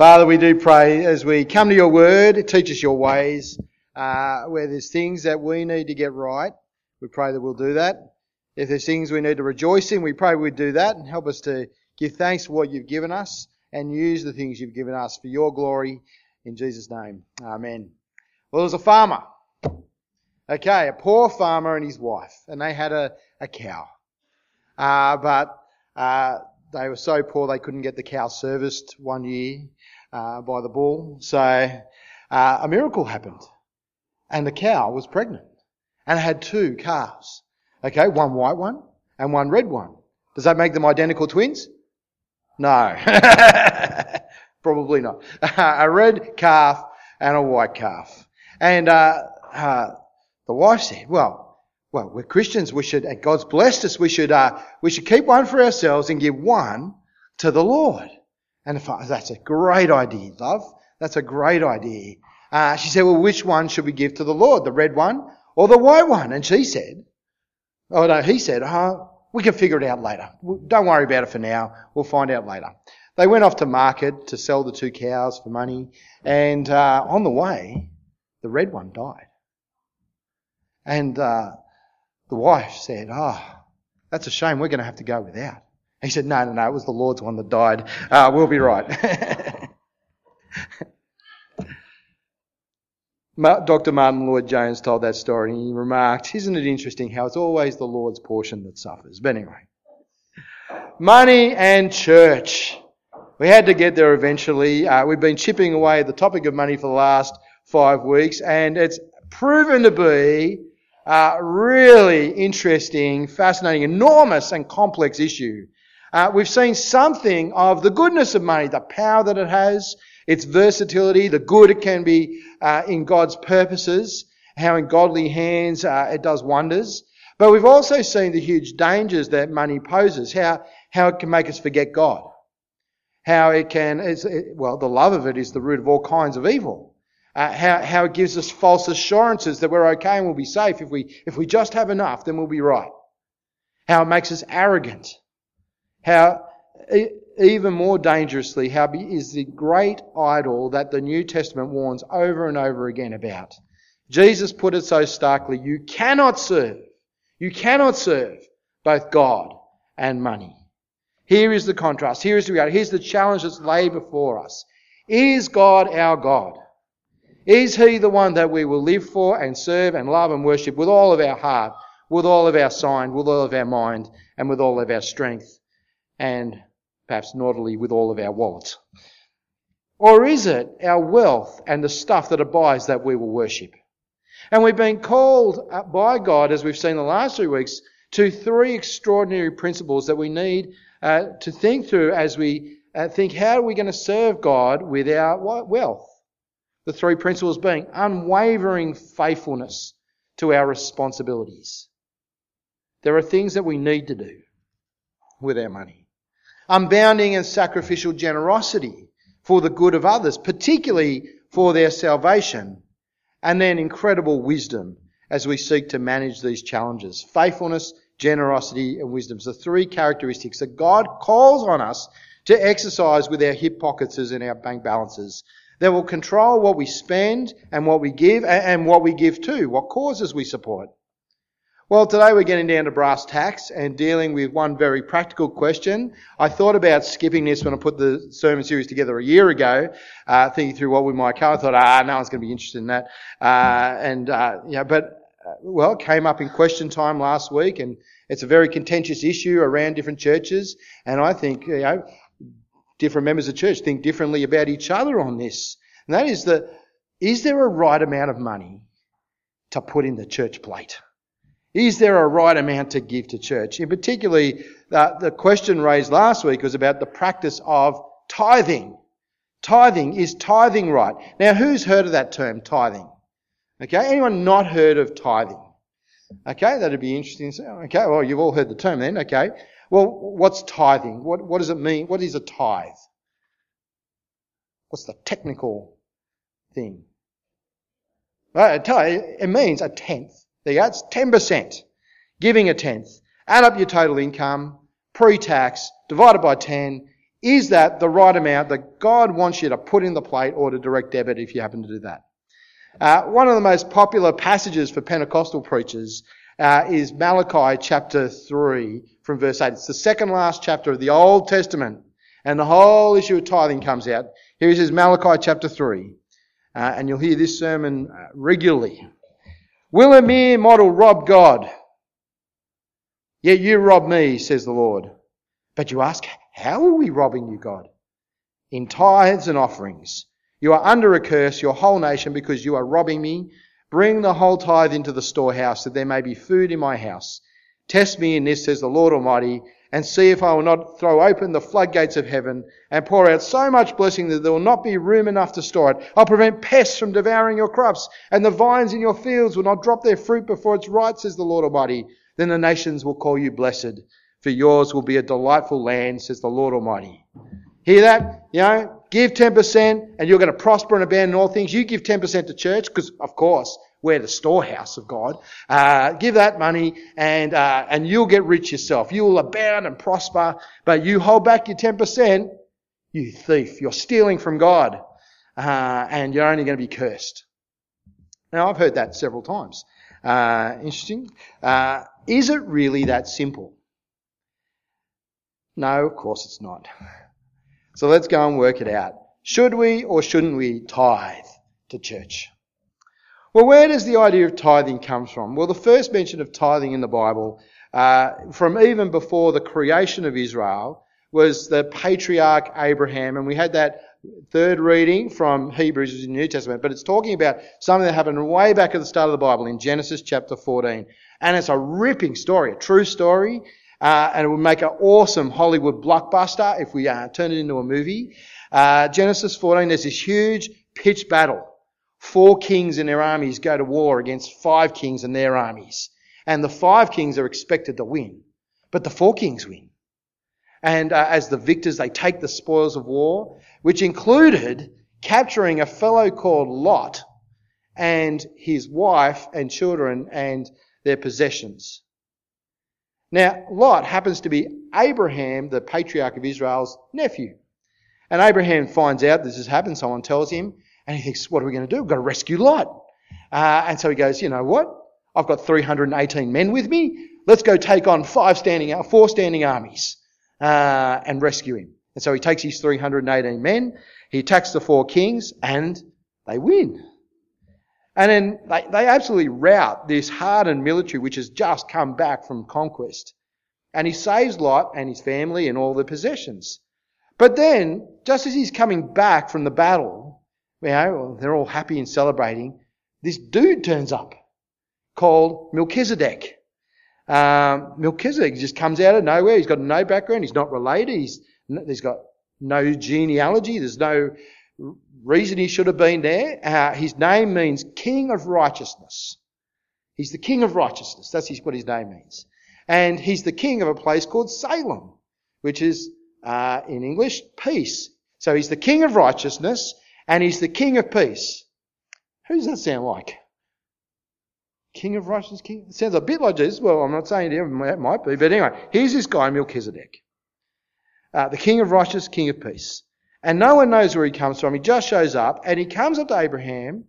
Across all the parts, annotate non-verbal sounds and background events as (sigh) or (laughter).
Father, we do pray as we come to your word, teach us your ways. Uh, where there's things that we need to get right, we pray that we'll do that. If there's things we need to rejoice in, we pray we'd do that and help us to give thanks for what you've given us and use the things you've given us for your glory. In Jesus' name, Amen. Well, there was a farmer. Okay, a poor farmer and his wife, and they had a, a cow. Uh, but uh, they were so poor they couldn't get the cow serviced one year uh, by the bull. So uh, a miracle happened, and the cow was pregnant, and had two calves. Okay, one white one and one red one. Does that make them identical twins? No, (laughs) probably not. (laughs) a red calf and a white calf, and uh, uh, the wife said, "Well." Well, we're Christians. We should, God's blessed us. We should, uh, we should keep one for ourselves and give one to the Lord. And I, that's a great idea, love. That's a great idea. Uh, she said, well, which one should we give to the Lord? The red one or the white one? And she said, oh no, he said, oh, we can figure it out later. Don't worry about it for now. We'll find out later. They went off to market to sell the two cows for money. And uh, on the way, the red one died. And uh, the wife said, oh, that's a shame. We're going to have to go without. He said, no, no, no, it was the Lord's one that died. Uh, we'll be right. (laughs) Dr. Martyn Lloyd-Jones told that story and he remarked, isn't it interesting how it's always the Lord's portion that suffers? But anyway. Money and church. We had to get there eventually. Uh, we've been chipping away at the topic of money for the last five weeks and it's proven to be a really interesting, fascinating, enormous and complex issue. Uh, we've seen something of the goodness of money, the power that it has, its versatility, the good it can be uh, in God's purposes, how in godly hands uh, it does wonders. But we've also seen the huge dangers that money poses, how, how it can make us forget God. How it can, it, well, the love of it is the root of all kinds of evil. Uh, how, how it gives us false assurances that we're okay and we'll be safe. If we, if we just have enough, then we'll be right. How it makes us arrogant how, even more dangerously, how is the great idol that the New Testament warns over and over again about. Jesus put it so starkly, you cannot serve, you cannot serve both God and money. Here is the contrast. Here is the reality. Here's the challenge that's laid before us. Is God our God? Is He the one that we will live for and serve and love and worship with all of our heart, with all of our mind, with all of our mind, and with all of our strength? and perhaps naughtily with all of our wallets? Or is it our wealth and the stuff that abides that we will worship? And we've been called by God, as we've seen the last three weeks, to three extraordinary principles that we need uh, to think through as we uh, think how are we going to serve God with our wealth? The three principles being unwavering faithfulness to our responsibilities. There are things that we need to do with our money unbounding and sacrificial generosity for the good of others, particularly for their salvation, and then incredible wisdom as we seek to manage these challenges. Faithfulness, generosity, and wisdom. So three characteristics that God calls on us to exercise with our hip pockets and our bank balances that will control what we spend and what we give and what we give to, what causes we support. Well, today we're getting down to brass tacks and dealing with one very practical question. I thought about skipping this when I put the sermon series together a year ago, uh, thinking through what we might cover. I thought, ah, no one's going to be interested in that. Uh, and, uh, yeah, but, uh, well, it came up in question time last week and it's a very contentious issue around different churches. And I think, you know, different members of the church think differently about each other on this. And that is that, is there a right amount of money to put in the church plate? Is there a right amount to give to church? In particularly, uh, the question raised last week was about the practice of tithing. Tithing, is tithing right? Now, who's heard of that term, tithing? Okay, anyone not heard of tithing? Okay, that'd be interesting. Okay, well, you've all heard the term then. Okay, well, what's tithing? What, what does it mean? What is a tithe? What's the technical thing? Right, it means a tenth there you go. It's 10%. Giving a tenth. Add up your total income, pre-tax, divided by 10, Is that the right amount that God wants you to put in the plate or to direct debit if you happen to do that? Uh, one of the most popular passages for Pentecostal preachers uh, is Malachi chapter 3 from verse 8. It's the second last chapter of the Old Testament, and the whole issue of tithing comes out. Here it says Malachi chapter 3, uh, and you'll hear this sermon uh, regularly. Will a mere mortal rob God? Yet you rob me, says the Lord. But you ask, how are we robbing you, God? In tithes and offerings. You are under a curse, your whole nation, because you are robbing me. Bring the whole tithe into the storehouse, that there may be food in my house. Test me in this, says the Lord Almighty, and see if I will not throw open the floodgates of heaven and pour out so much blessing that there will not be room enough to store it. I'll prevent pests from devouring your crops, and the vines in your fields will not drop their fruit before it's right, says the Lord Almighty. Then the nations will call you blessed, for yours will be a delightful land, says the Lord Almighty. Hear that? You know, give 10% and you're going to prosper and abandon all things. You give 10% to church because, of course, we're the storehouse of God. Uh, give that money and, uh, and you'll get rich yourself. You will abound and prosper, but you hold back your 10%, you thief. You're stealing from God. Uh, and you're only going to be cursed. Now, I've heard that several times. Uh, interesting. Uh, is it really that simple? No, of course it's not. So let's go and work it out. Should we or shouldn't we tithe to church? Well, where does the idea of tithing come from? Well, the first mention of tithing in the Bible, uh, from even before the creation of Israel, was the patriarch Abraham, and we had that third reading from Hebrews in the New Testament, but it's talking about something that happened way back at the start of the Bible in Genesis chapter 14. And it's a ripping story, a true story. Uh, and it would make an awesome Hollywood blockbuster if we uh, turn it into a movie. Uh, Genesis 14, there's this huge pitched battle. Four kings and their armies go to war against five kings and their armies. And the five kings are expected to win. But the four kings win. And uh, as the victors, they take the spoils of war, which included capturing a fellow called Lot and his wife and children and their possessions. Now, Lot happens to be Abraham, the patriarch of Israel's nephew. And Abraham finds out this has happened, someone tells him, and he thinks, what are we going to do? We've got to rescue Lot. Uh, and so he goes, you know what? I've got 318 men with me. Let's go take on five standing, four standing armies, uh, and rescue him. And so he takes his 318 men, he attacks the four kings, and they win. And then they, they absolutely rout this hardened military which has just come back from conquest. And he saves Lot and his family and all their possessions. But then, just as he's coming back from the battle, you know, they're all happy and celebrating, this dude turns up called Melchizedek. Um, Melchizedek just comes out of nowhere. He's got no background. He's not related. He's, he's got no genealogy. There's no reason he should have been there. Uh, his name means King of Righteousness. He's the King of Righteousness. That's what his name means. And he's the king of a place called Salem, which is, uh, in English, peace. So he's the King of Righteousness and he's the King of Peace. Who does that sound like? King of Righteousness, King? It sounds a bit like Jesus. Well, I'm not saying it might be, but anyway, here's this guy, Melchizedek. Uh, the King of Righteousness, King of Peace. And no one knows where he comes from. He just shows up and he comes up to Abraham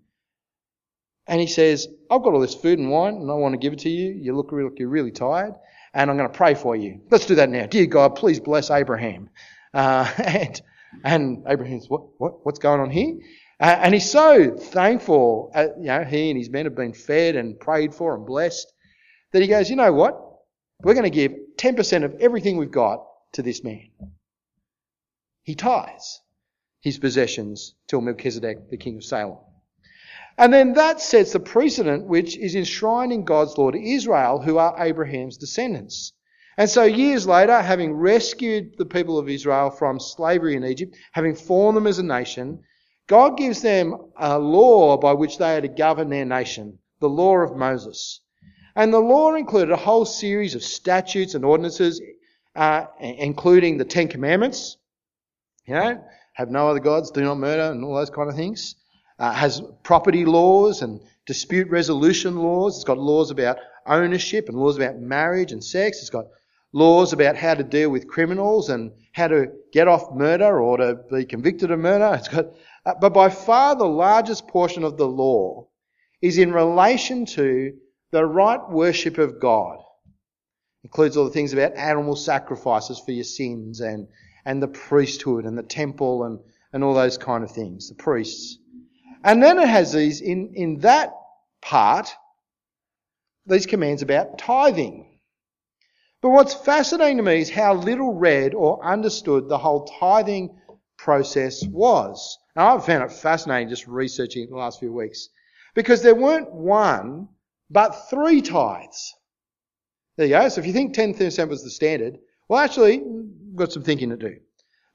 and he says, I've got all this food and wine and I want to give it to you. You look like you're really tired and I'm going to pray for you. Let's do that now. Dear God, please bless Abraham. Uh, (laughs) and, and Abraham's, what, what, what's going on here? Uh, and he's so thankful, uh, you know, he and his men have been fed and prayed for and blessed that he goes, you know what? We're going to give 10% of everything we've got to this man. He tithes his possessions till Melchizedek, the king of Salem. And then that sets the precedent which is enshrined in God's law to Israel, who are Abraham's descendants. And so years later, having rescued the people of Israel from slavery in Egypt, having formed them as a nation, God gives them a law by which they are to govern their nation, the law of Moses. And the law included a whole series of statutes and ordinances, uh, including the Ten Commandments, you know, have no other gods, do not murder, and all those kind of things. Uh, has property laws and dispute resolution laws. It's got laws about ownership and laws about marriage and sex. It's got laws about how to deal with criminals and how to get off murder or to be convicted of murder. It's got, uh, but by far the largest portion of the law is in relation to the right worship of God. It Includes all the things about animal sacrifices for your sins and, and the priesthood and the temple and, and all those kind of things, the priests. And then it has these, in, in that part, these commands about tithing. But what's fascinating to me is how little read or understood the whole tithing process was. And I've found it fascinating just researching it in the last few weeks. Because there weren't one, but three tithes. There you go. So if you think 10% was the standard, well actually, we've got some thinking to do.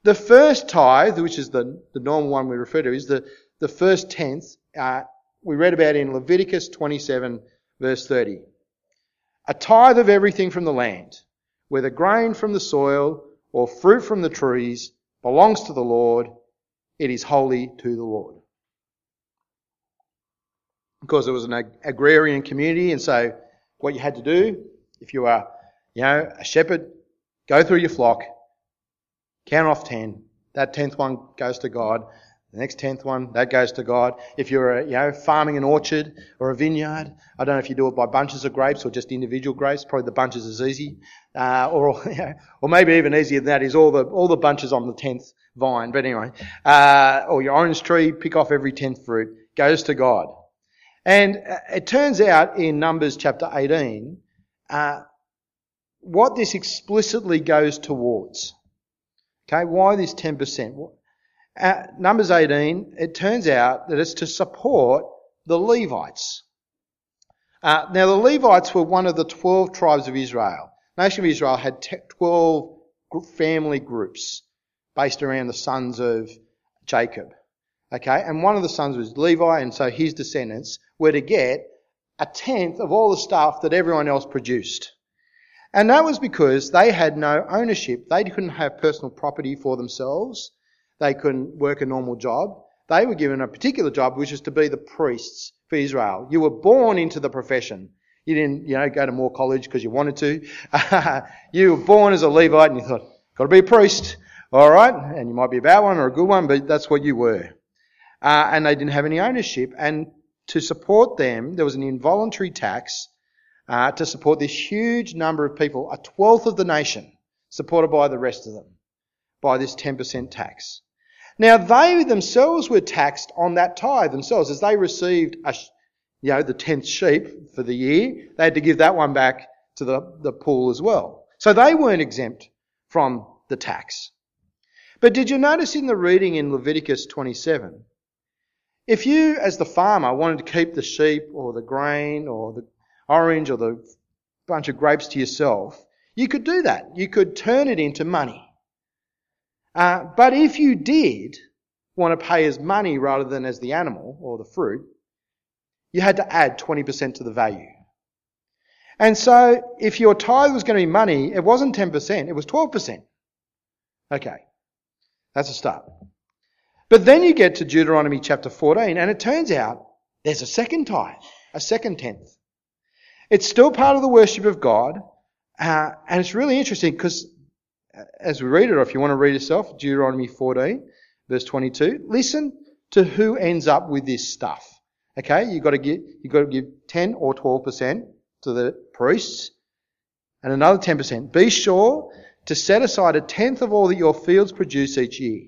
The first tithe, which is the, the normal one we refer to, is the, the first tenth. Uh, we read about in Leviticus 27 verse 30. A tithe of everything from the land, whether grain from the soil or fruit from the trees, belongs to the Lord. It is holy to the Lord. Because it was an agrarian community, and so what you had to do, if you are, you know, a shepherd, go through your flock, count off ten. That tenth one goes to God. The next tenth one, that goes to God. If you're, you know, farming an orchard or a vineyard, I don't know if you do it by bunches of grapes or just individual grapes. Probably the bunches is easy, uh, or (laughs) you know, or maybe even easier than that is all the all the bunches on the tenth vine. But anyway, uh, or your orange tree, pick off every tenth fruit, goes to God. And uh, it turns out in Numbers chapter 18, uh, what this explicitly goes towards. Okay, why this 10%? Uh, Numbers 18, it turns out that it's to support the Levites. Uh, now, the Levites were one of the 12 tribes of Israel. The nation of Israel had 12 family groups based around the sons of Jacob. Okay, and one of the sons was Levi, and so his descendants were to get a tenth of all the stuff that everyone else produced. And that was because they had no ownership. They couldn't have personal property for themselves. They couldn't work a normal job. They were given a particular job, which is to be the priests for Israel. You were born into the profession. You didn't, you know, go to Moore College because you wanted to. (laughs) you were born as a Levite and you thought, got to be a priest. All right. And you might be a bad one or a good one, but that's what you were. Uh, and they didn't have any ownership. And to support them, there was an involuntary tax uh, to support this huge number of people, a twelfth of the nation, supported by the rest of them, by this 10% tax. Now they themselves were taxed on that tithe themselves as they received a, you know, the tenth sheep for the year. They had to give that one back to the, the pool as well. So they weren't exempt from the tax. But did you notice in the reading in Leviticus 27? If you, as the farmer, wanted to keep the sheep or the grain or the orange or the bunch of grapes to yourself, you could do that. You could turn it into money. Uh, but if you did want to pay as money rather than as the animal or the fruit, you had to add 20% to the value. And so if your tithe was going to be money, it wasn't 10%, it was 12%. Okay. That's a start. But then you get to Deuteronomy chapter 14 and it turns out there's a second tithe, a second tenth. It's still part of the worship of God. Uh, and it's really interesting because as we read it, or if you want to read yourself, Deuteronomy 14, verse 22, listen to who ends up with this stuff. Okay, you've got to give, you've got to give 10 or 12% to the priests and another 10%. Be sure to set aside a tenth of all that your fields produce each year.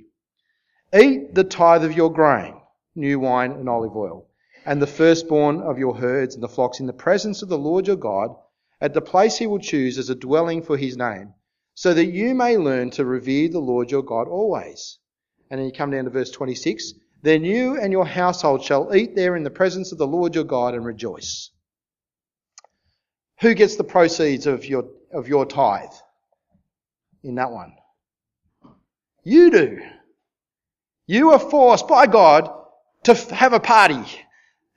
Eat the tithe of your grain, new wine and olive oil, and the firstborn of your herds and the flocks in the presence of the Lord your God at the place he will choose as a dwelling for his name so that you may learn to revere the Lord your God always. And then you come down to verse 26. Then you and your household shall eat there in the presence of the Lord your God and rejoice. Who gets the proceeds of your, of your tithe in that one? You do. You are forced by God to have a party,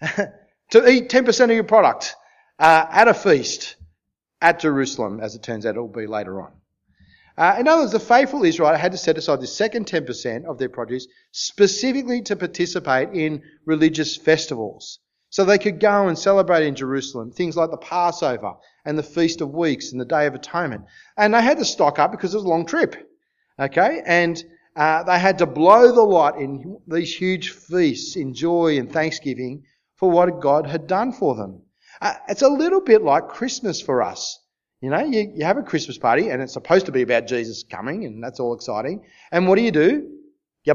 (laughs) to eat 10% of your product uh, at a feast at Jerusalem, as it turns out it will be later on. Uh, in other words, the faithful Israelite had to set aside the second 10% of their produce specifically to participate in religious festivals. So they could go and celebrate in Jerusalem things like the Passover and the Feast of Weeks and the Day of Atonement. And they had to stock up because it was a long trip. Okay? And uh, they had to blow the lot in these huge feasts in joy and thanksgiving for what God had done for them. Uh, it's a little bit like Christmas for us. You know, you, you have a Christmas party and it's supposed to be about Jesus coming and that's all exciting. And what do you do? You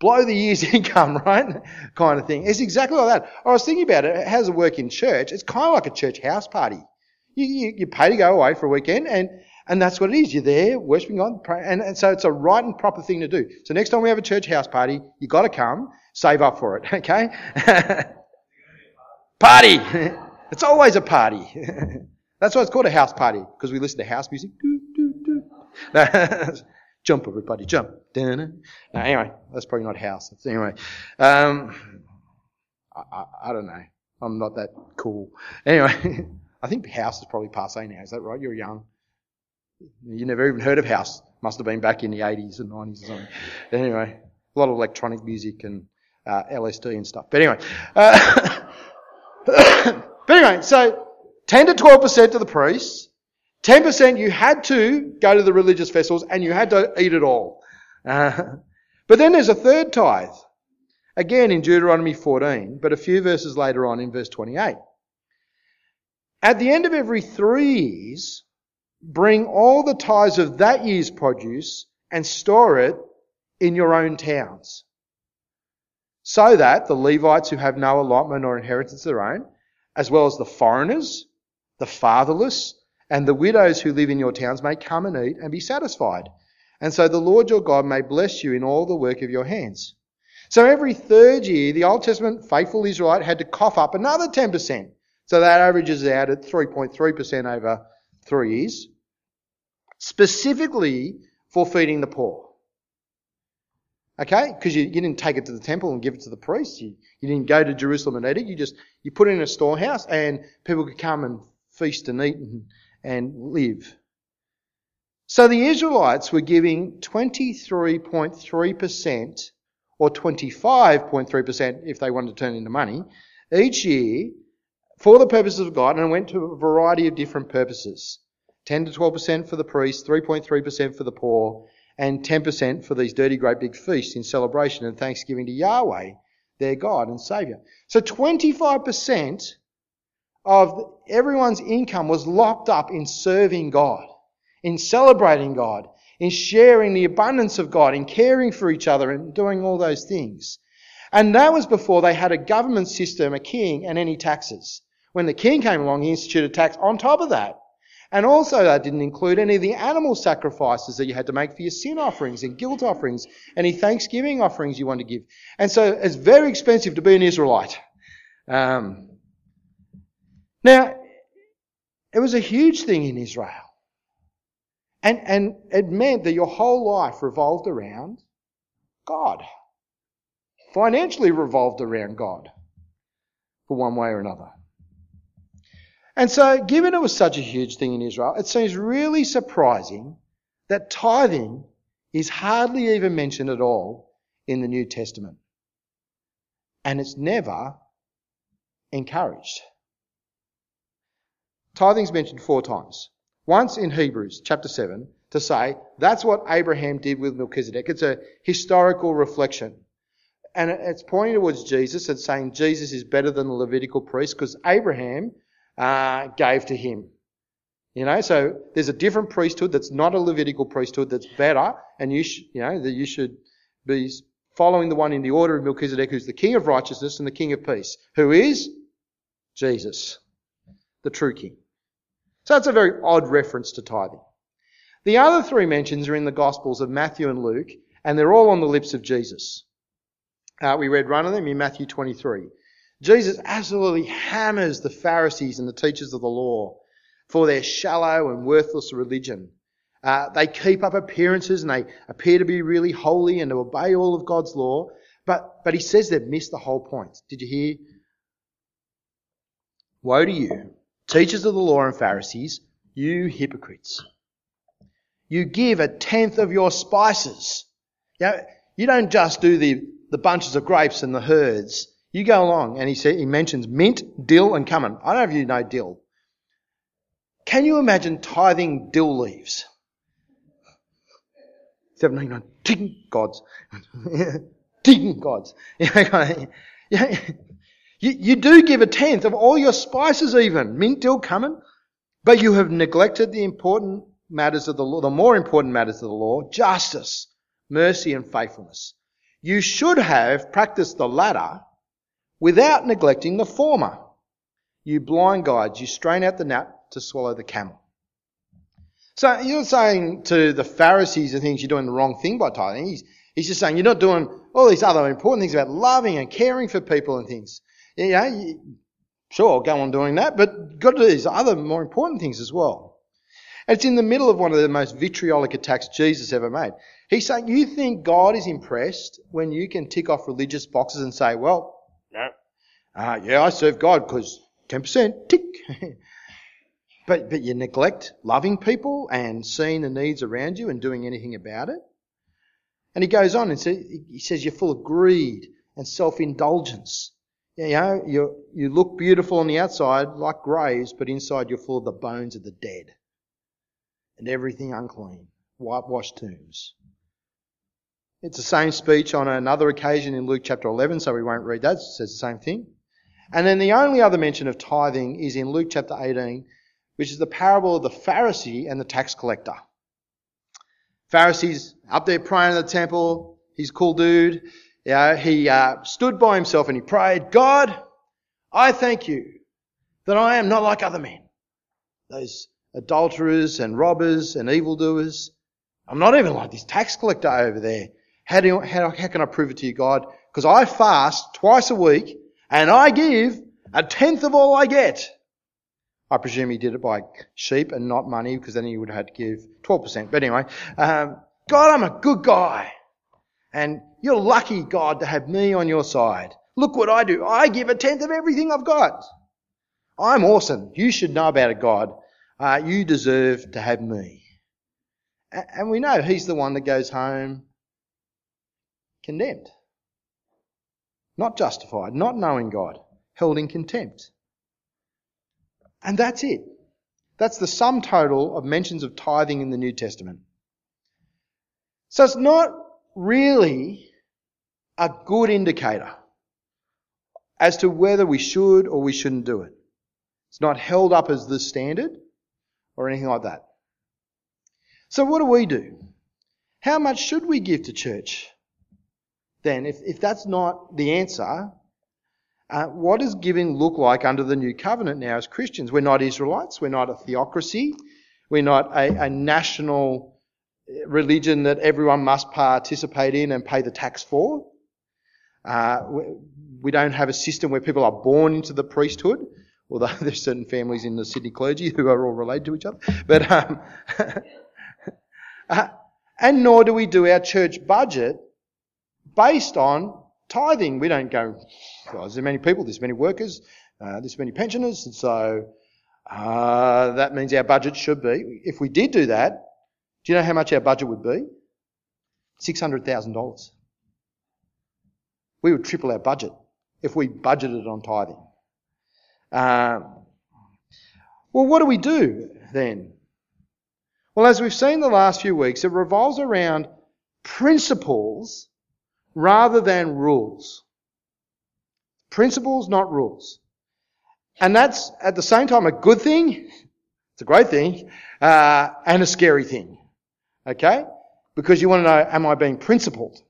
blow the year's (laughs) income, right? kind of thing. It's exactly like that. I was thinking about it. How does it work in church? It's kind of like a church house party. You, you, you pay to go away for a weekend and, and that's what it is. You're there worshiping God, and, and so it's a right and proper thing to do. So next time we have a church house party, you've got to come, save up for it, (laughs) okay? (laughs) party. (laughs) it's always a party. (laughs) that's why it's called a house party because we listen to house music. (laughs) jump, everybody, jump. No, anyway, that's probably not house. Anyway, um, I, I, I don't know. I'm not that cool. Anyway, I think house is probably passe now. Is that right? You're young. You never even heard of house. Must have been back in the 80s and 90s or something. Anyway, a lot of electronic music and uh, LSD and stuff. But anyway, uh, but anyway, so 10 to 12% to the priests, 10% you had to go to the religious festivals and you had to eat it all. Uh, (laughs) but then there's a third tithe. Again in Deuteronomy 14, but a few verses later on in verse 28. At the end of every three years, bring all the tithes of that year's produce and store it in your own towns. So that the Levites who have no allotment or inheritance of their own, as well as the foreigners, the fatherless, and the widows who live in your towns may come and eat and be satisfied. And so the Lord your God may bless you in all the work of your hands. So every third year, the Old Testament faithful Israelite had to cough up another 10%. So that averages out at 3.3% over three years specifically for feeding the poor. Okay? Because you, you didn't take it to the temple and give it to the priests. You, you didn't go to Jerusalem and eat it. You just, you put it in a storehouse and people could come and feast and eat and, and live. So the Israelites were giving 23.3% or 25.3% if they wanted to turn into money each year for the purposes of God and it went to a variety of different purposes. 10 to 12% for the priests, 3.3% for the poor, and 10% for these dirty great big feasts in celebration and thanksgiving to Yahweh, their God and Saviour. So 25% of everyone's income was locked up in serving God, in celebrating God, in sharing the abundance of God, in caring for each other and doing all those things. And that was before they had a government system, a king, and any taxes. When the king came along, he instituted tax on top of that. And also, that didn't include any of the animal sacrifices that you had to make for your sin offerings and guilt offerings, any thanksgiving offerings you want to give. And so, it's very expensive to be an Israelite. Um, now, it was a huge thing in Israel. And, and it meant that your whole life revolved around God. Financially revolved around God, for one way or another. And so, given it was such a huge thing in Israel, it seems really surprising that tithing is hardly even mentioned at all in the New Testament. And it's never encouraged. Tithing is mentioned four times. Once in Hebrews chapter 7 to say that's what Abraham did with Melchizedek. It's a historical reflection. And it's pointing towards Jesus and saying Jesus is better than the Levitical priest because Abraham uh, gave to him. You know, so there's a different priesthood that's not a Levitical priesthood that's better, and you, sh- you know, that you should be following the one in the order of Melchizedek, who's the King of righteousness and the King of peace, who is Jesus, the true King. So that's a very odd reference to tithing. The other three mentions are in the Gospels of Matthew and Luke, and they're all on the lips of Jesus. Uh, we read one of them in Matthew 23. Jesus absolutely hammers the Pharisees and the teachers of the law for their shallow and worthless religion. Uh, they keep up appearances and they appear to be really holy and to obey all of God's law, but, but he says they've missed the whole point. Did you hear? Woe to you, teachers of the law and Pharisees, you hypocrites. You give a tenth of your spices. You, know, you don't just do the, the bunches of grapes and the herds You go along, and he he mentions mint, dill, and cumin. I don't know if you know dill. Can you imagine tithing dill leaves? 799, ting, gods. (laughs) ting, gods. (laughs) You, you do give a tenth of all your spices even, mint, dill, cumin, but you have neglected the important matters of the law, the more important matters of the law, justice, mercy and faithfulness. You should have practiced the latter without neglecting the former. You blind guides, you strain out the gnat to swallow the camel. So you're saying to the Pharisees and things you're doing the wrong thing by tithing. He's, he's just saying you're not doing all these other important things about loving and caring for people and things. You know, sure, go on doing that, but got to do these other more important things as well. And it's in the middle of one of the most vitriolic attacks Jesus ever made. He's saying, you think God is impressed when you can tick off religious boxes and say, well, uh, yeah, I serve God because 10%, tick. (laughs) but, but you neglect loving people and seeing the needs around you and doing anything about it. And he goes on and says, he says you're full of greed and self-indulgence. You know, you, you look beautiful on the outside like graves, but inside you're full of the bones of the dead and everything unclean, whitewashed tombs. It's the same speech on another occasion in Luke chapter 11, so we won't read that. It says the same thing. And then the only other mention of tithing is in Luke chapter 18, which is the parable of the Pharisee and the tax collector. Pharisee's up there praying in the temple. He's a cool dude. Know, he uh, stood by himself and he prayed, God, I thank you that I am not like other men. Those adulterers and robbers and evildoers. I'm not even like this tax collector over there. How, do you, how, how can I prove it to you, God? Because I fast twice a week and I give a tenth of all I get. I presume he did it by sheep and not money because then he would have had to give 12%. But anyway, um, God, I'm a good guy. And you're lucky, God, to have me on your side. Look what I do. I give a tenth of everything I've got. I'm awesome. You should know about it, God. Uh, you deserve to have me. And we know he's the one that goes home condemned. Not justified, not knowing God, held in contempt. And that's it. That's the sum total of mentions of tithing in the New Testament. So it's not really a good indicator as to whether we should or we shouldn't do it. It's not held up as the standard or anything like that. So what do we do? How much should we give to church? Then, if, if that's not the answer, uh, what does giving look like under the new covenant now as Christians? We're not Israelites. We're not a theocracy. We're not a, a national religion that everyone must participate in and pay the tax for. Uh, we don't have a system where people are born into the priesthood, although (laughs) there's certain families in the Sydney clergy who are all related to each other. But um, (laughs) uh, and nor do we do our church budget based on tithing. We don't go, there's many people, there's many workers, uh, there's many pensioners, and so uh, that means our budget should be. If we did do that, do you know how much our budget would be? $600,000. We would triple our budget if we budgeted on tithing. Um, well, what do we do then? Well, as we've seen the last few weeks, it revolves around principles rather than rules. Principles, not rules. And that's at the same time a good thing, it's a great thing, uh, and a scary thing. Okay? Because you want to know, am I being principled?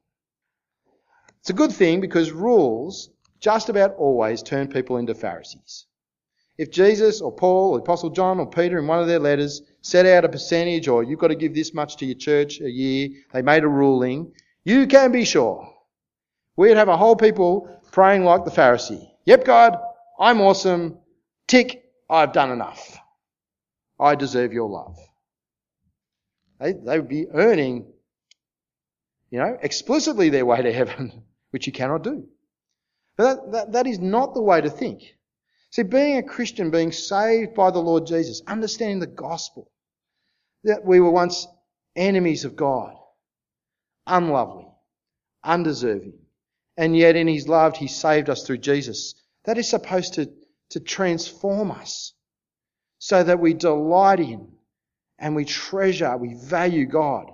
It's a good thing because rules just about always turn people into Pharisees. If Jesus or Paul or Apostle John or Peter in one of their letters set out a percentage or you've got to give this much to your church a year, they made a ruling, you can be sure we'd have a whole people praying like the Pharisee. Yep, God, I'm awesome. Tick, I've done enough. I deserve your love. They, they would be earning, you know, explicitly their way to heaven, (laughs) which you cannot do. But that, that, that is not the way to think. See, being a Christian, being saved by the Lord Jesus, understanding the gospel, that we were once enemies of God, unlovely, undeserving, And yet in his love, he saved us through Jesus. That is supposed to, to transform us so that we delight in and we treasure, we value God.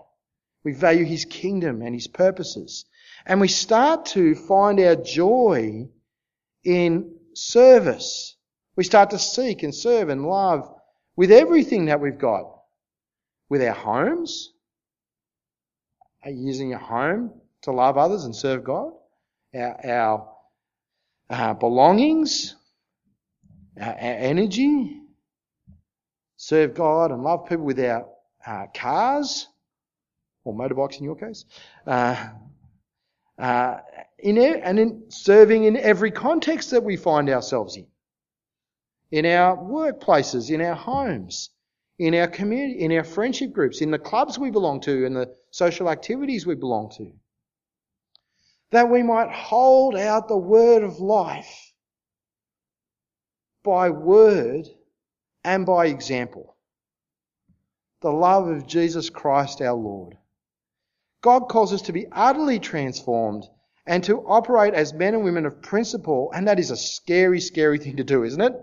We value his kingdom and his purposes. And we start to find our joy in service. We start to seek and serve and love with everything that we've got. With our homes. Are you using your home to love others and serve God? Our, our uh, belongings, our, our, energy, serve God and love people with our uh, cars or motorbikes in your case. Uh, uh, in, and in serving in every context that we find ourselves in in our workplaces, in our homes, in our community, in our friendship groups, in the clubs we belong to, and the social activities we belong to. That we might hold out the word of life by word and by example. The love of Jesus Christ our Lord. God calls us to be utterly transformed and to operate as men and women of principle, and that is a scary, scary thing to do, isn't it?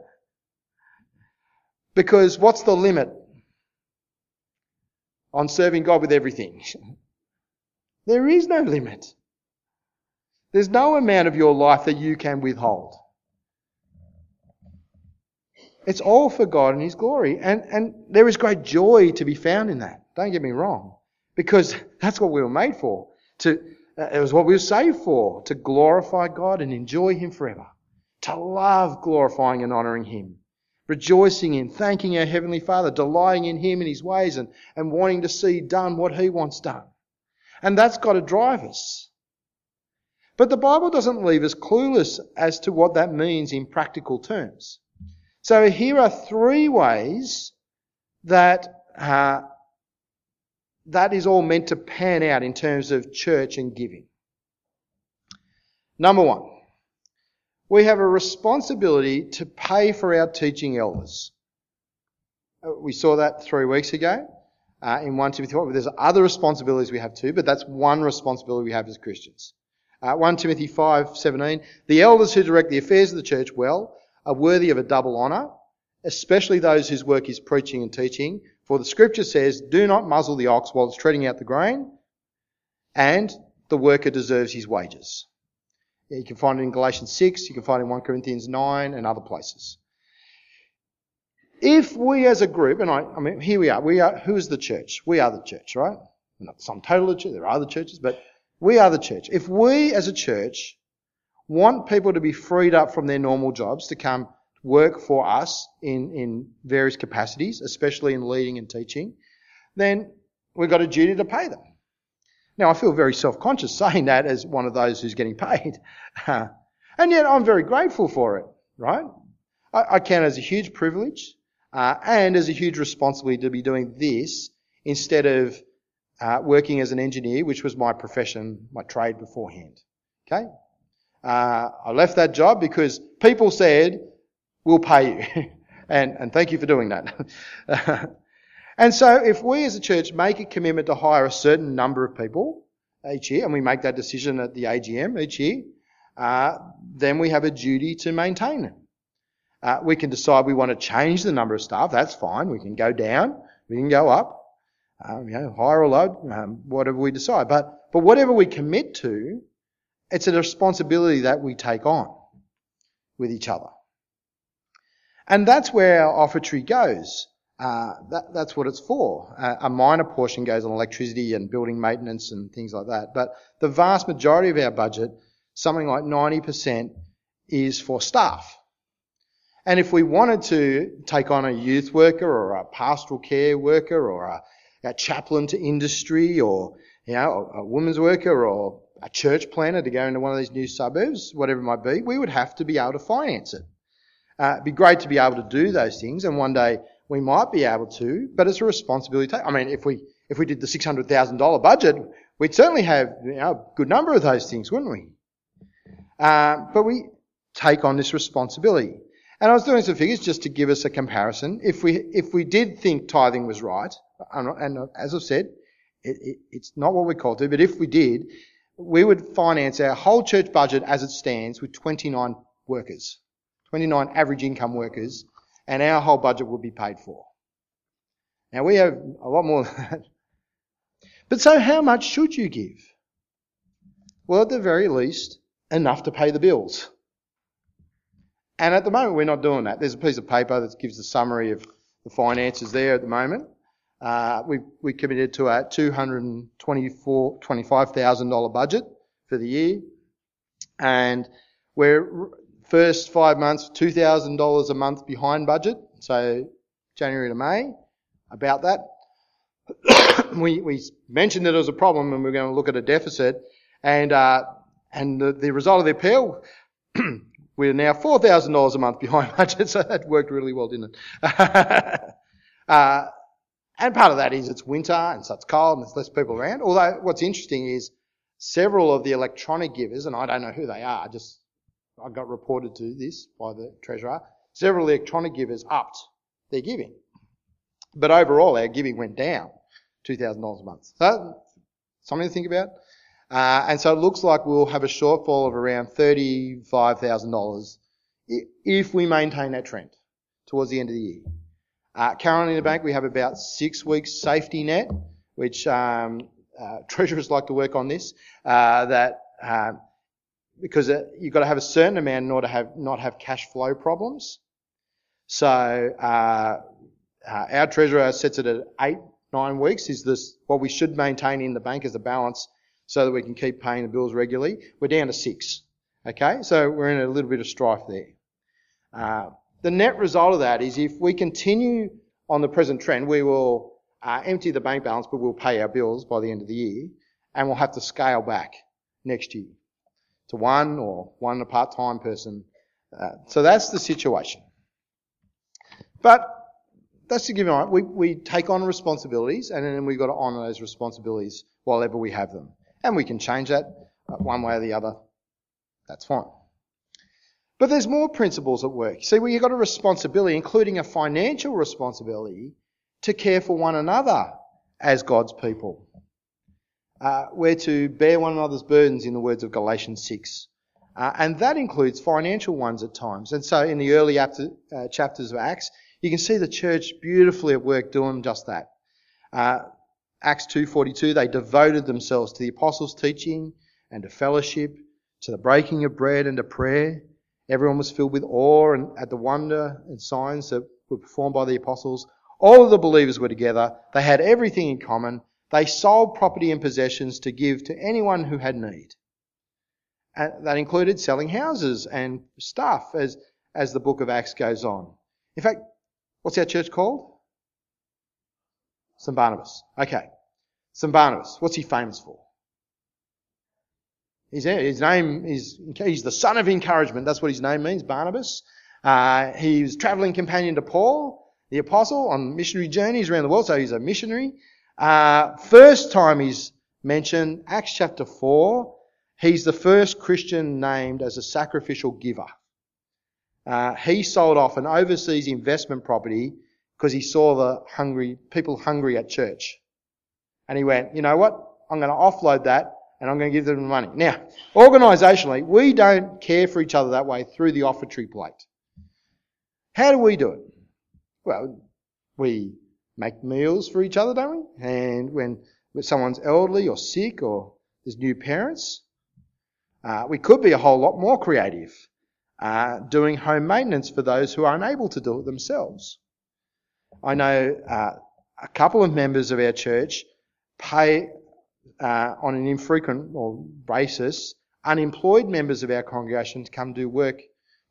Because what's the limit on serving God with everything? (laughs) There is no limit. There's no amount of your life that you can withhold. It's all for God and His glory. And, and there is great joy to be found in that. Don't get me wrong. Because that's what we were made for. To, uh, it was what we were saved for. To glorify God and enjoy Him forever. To love glorifying and honouring Him rejoicing in, thanking our Heavenly Father, delighting in Him and His ways, and, and wanting to see done what He wants done. And that's got to drive us. But the Bible doesn't leave us clueless as to what that means in practical terms. So here are three ways that uh, that is all meant to pan out in terms of church and giving. Number one, we have a responsibility to pay for our teaching elders. Uh, we saw that three weeks ago uh, in 1 Timothy 4. There's other responsibilities we have too, but that's one responsibility we have as Christians. Uh, 1 Timothy 5:17. The elders who direct the affairs of the church well are worthy of a double honour, especially those whose work is preaching and teaching. For the scripture says, Do not muzzle the ox while it's treading out the grain, and the worker deserves his wages. You can find it in Galatians 6, you can find it in 1 Corinthians 9 and other places. If we as a group, and I, I mean, here we are, we are, who is the church? We are the church, right? Not some total of the church, there are other churches, but we are the church. If we as a church want people to be freed up from their normal jobs to come work for us in, in various capacities, especially in leading and teaching, then we've got a duty to pay them. Now, I feel very self-conscious (laughs) saying that as one of those who's getting paid. (laughs) and yet I'm very grateful for it, right? I, I count it as a huge privilege uh, and as a huge responsibility to be doing this instead of uh, working as an engineer, which was my profession, my trade beforehand. Okay? Uh, I left that job because people said, we'll pay you. (laughs) and, and thank you for doing that. (laughs) And so if we as a church make a commitment to hire a certain number of people each year, and we make that decision at the AGM each year, uh, then we have a duty to maintain them. Uh, we can decide we want to change the number of staff. That's fine. We can go down. We can go up. Um, you know, higher or low, um, whatever we decide. But but whatever we commit to, it's a responsibility that we take on with each other. And that's where our offertory goes. Uh, that, that's what it's for. Uh, a minor portion goes on electricity and building maintenance and things like that. But the vast majority of our budget, something like 90%, is for staff. And if we wanted to take on a youth worker or a pastoral care worker or a, a chaplain to industry or you know, a, a women's worker or a church planner to go into one of these new suburbs, whatever it might be, we would have to be able to finance it. Uh, it'd be great to be able to do those things and one day we might be able to, but it's a responsibility to. I mean, if we, if we did the $600,000 budget, we'd certainly have you know, a good number of those things, wouldn't we? Uh, but we take on this responsibility. And I was doing some figures just to give us a comparison. If we, if we did think tithing was right, and, as I've said, it, it, it's not what we're called to, but if we did, we would finance our whole church budget as it stands with 29 workers, 29 average income workers, and our whole budget would be paid for. Now we have a lot more than that. But so how much should you give? Well, at the very least, enough to pay the bills. And at the moment, we're not doing that. There's a piece of paper that gives the summary of the finances there at the moment. Uh, we, we committed to a $225,000 budget for the year. And we're first five months, $2,000 a month behind budget. So January to May, about that. (coughs) we, we mentioned that it was a problem and we are going to look at a deficit. And, uh, and the, the result of the appeal, (coughs) we're now $4,000 a month behind (laughs) budget, so that worked really well, didn't it? (laughs) uh, and part of that is it's winter and so it's cold and there's less people around. Although what's interesting is several of the electronic givers, and I don't know who they are, just I got reported to this by the treasurer, several electronic givers upped their giving. But overall, our giving went down $2,000 a month. So, something to think about. Uh, and so it looks like we'll have a shortfall of around $35,000 if we maintain that trend towards the end of the year. Uh, currently in the bank, we have about six weeks safety net, which um, uh, (laughs) treasurers like to work on this. Uh, that uh, because uh, you've got to have a certain amount in order to have not have cash flow problems. So uh, our treasurer sets it at eight nine weeks. Is this what we should maintain in the bank as a balance so that we can keep paying the bills regularly. We're down to six. Okay, so we're in a little bit of strife there. Uh, the net result of that is if we continue on the present trend, we will uh, empty the bank balance, but we'll pay our bills by the end of the year, and we'll have to scale back next year to one or one a part-time person. Uh, so that's the situation. But that's to give you we, we take on responsibilities, and then we've got to honour those responsibilities while ever we have them. And we can change that one way or the other. That's fine. But there's more principles at work. See, we've got a responsibility, including a financial responsibility, to care for one another as God's people. Uh, we're to bear one another's burdens in the words of Galatians 6. Uh, and that includes financial ones at times. And so in the early after, uh, chapters of Acts, you can see the church beautifully at work doing just that. Uh, Acts 2:42 they devoted themselves to the apostles' teaching and to fellowship, to the breaking of bread and to prayer. Everyone was filled with awe and at the wonder and signs that were performed by the apostles. All of the believers were together. They had everything in common. They sold property and possessions to give to anyone who had need. And that included selling houses and stuff as, as the book of Acts goes on. In fact, what's our church called? St. Barnabas. Okay. St. Barnabas. What's he famous for? His, his name is, he's the son of encouragement. That's what his name means, Barnabas. Uh, he was traveling companion to Paul, the apostle, on missionary journeys around the world, so he's a missionary. Uh, first time he's mentioned, Acts chapter 4, he's the first Christian named as a sacrificial giver. Uh, he sold off an overseas investment property because he saw the hungry, people hungry at church. And he went, you know what? I'm going to offload that and I'm going to give them the money. Now, organisationally, we don't care for each other that way through the offertory plate. How do we do it? Well, we make meals for each other, don't we? And when, someone's elderly or sick or there's new parents, uh, we could be a whole lot more creative, uh, doing home maintenance for those who are unable to do it themselves. I know uh, a couple of members of our church pay uh, on an infrequent or basis unemployed members of our congregation to come do work,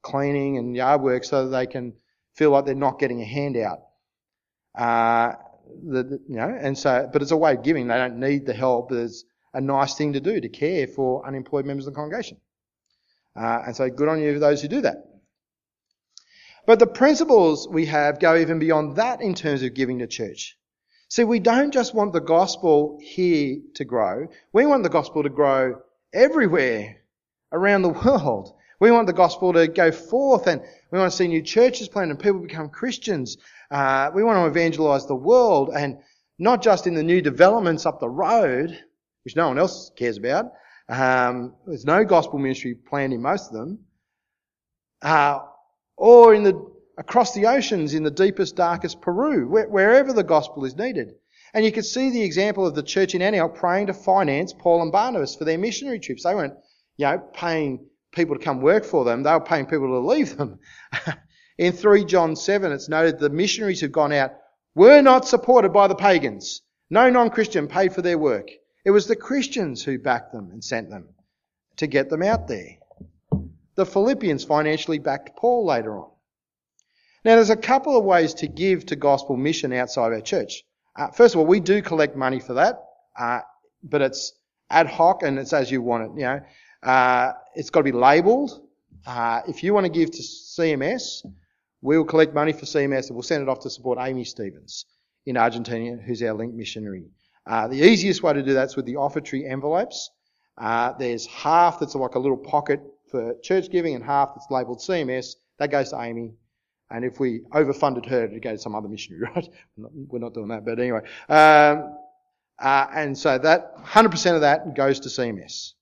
cleaning and yard work, so that they can feel like they're not getting a handout. Uh, the, the, you know, and so, but it's a way of giving. They don't need the help. There's a nice thing to do to care for unemployed members of the congregation. Uh, and so, good on you for those who do that. But the principles we have go even beyond that in terms of giving to church. See, we don't just want the gospel here to grow. We want the gospel to grow everywhere around the (laughs) world. We want the gospel to go forth and we want to see new churches planted and people become Christians. Uh, we want to evangelize the world and not just in the new developments up the road, which no one else cares about, Um, there's no gospel ministry planned in most of them. Uh, or in the across the oceans in the deepest, darkest Peru, wherever the gospel is needed. And you can see the example of the church in Antioch praying to finance Paul and Barnabas for their missionary trips. They weren't, you know, paying people to come work for them. They were paying people to leave them. (laughs) in 3 John 7, it's noted the missionaries who've gone out were not supported by the pagans. No non-Christian paid for their work. It was the Christians who backed them and sent them to get them out there. The Philippians financially backed Paul later on. Now, there's a couple of ways to give to gospel mission outside our church. Uh, first of all, we do collect money for that, uh, but it's ad hoc and it's as you want it. You know, uh, it's got to be labelled. Uh, if you want to give to CMS, we'll collect money for CMS and we'll send it off to support Amy Stevens in Argentina, who's our link missionary. Uh, the easiest way to do that is with the offertory envelopes. Uh, there's half that's like a little pocket for church giving and half that's labelled CMS. That goes to Amy. And if we overfunded her to go to some other missionary, (laughs) right? We're not doing that, but anyway. Um, uh, and so that 100% of that goes to CMS.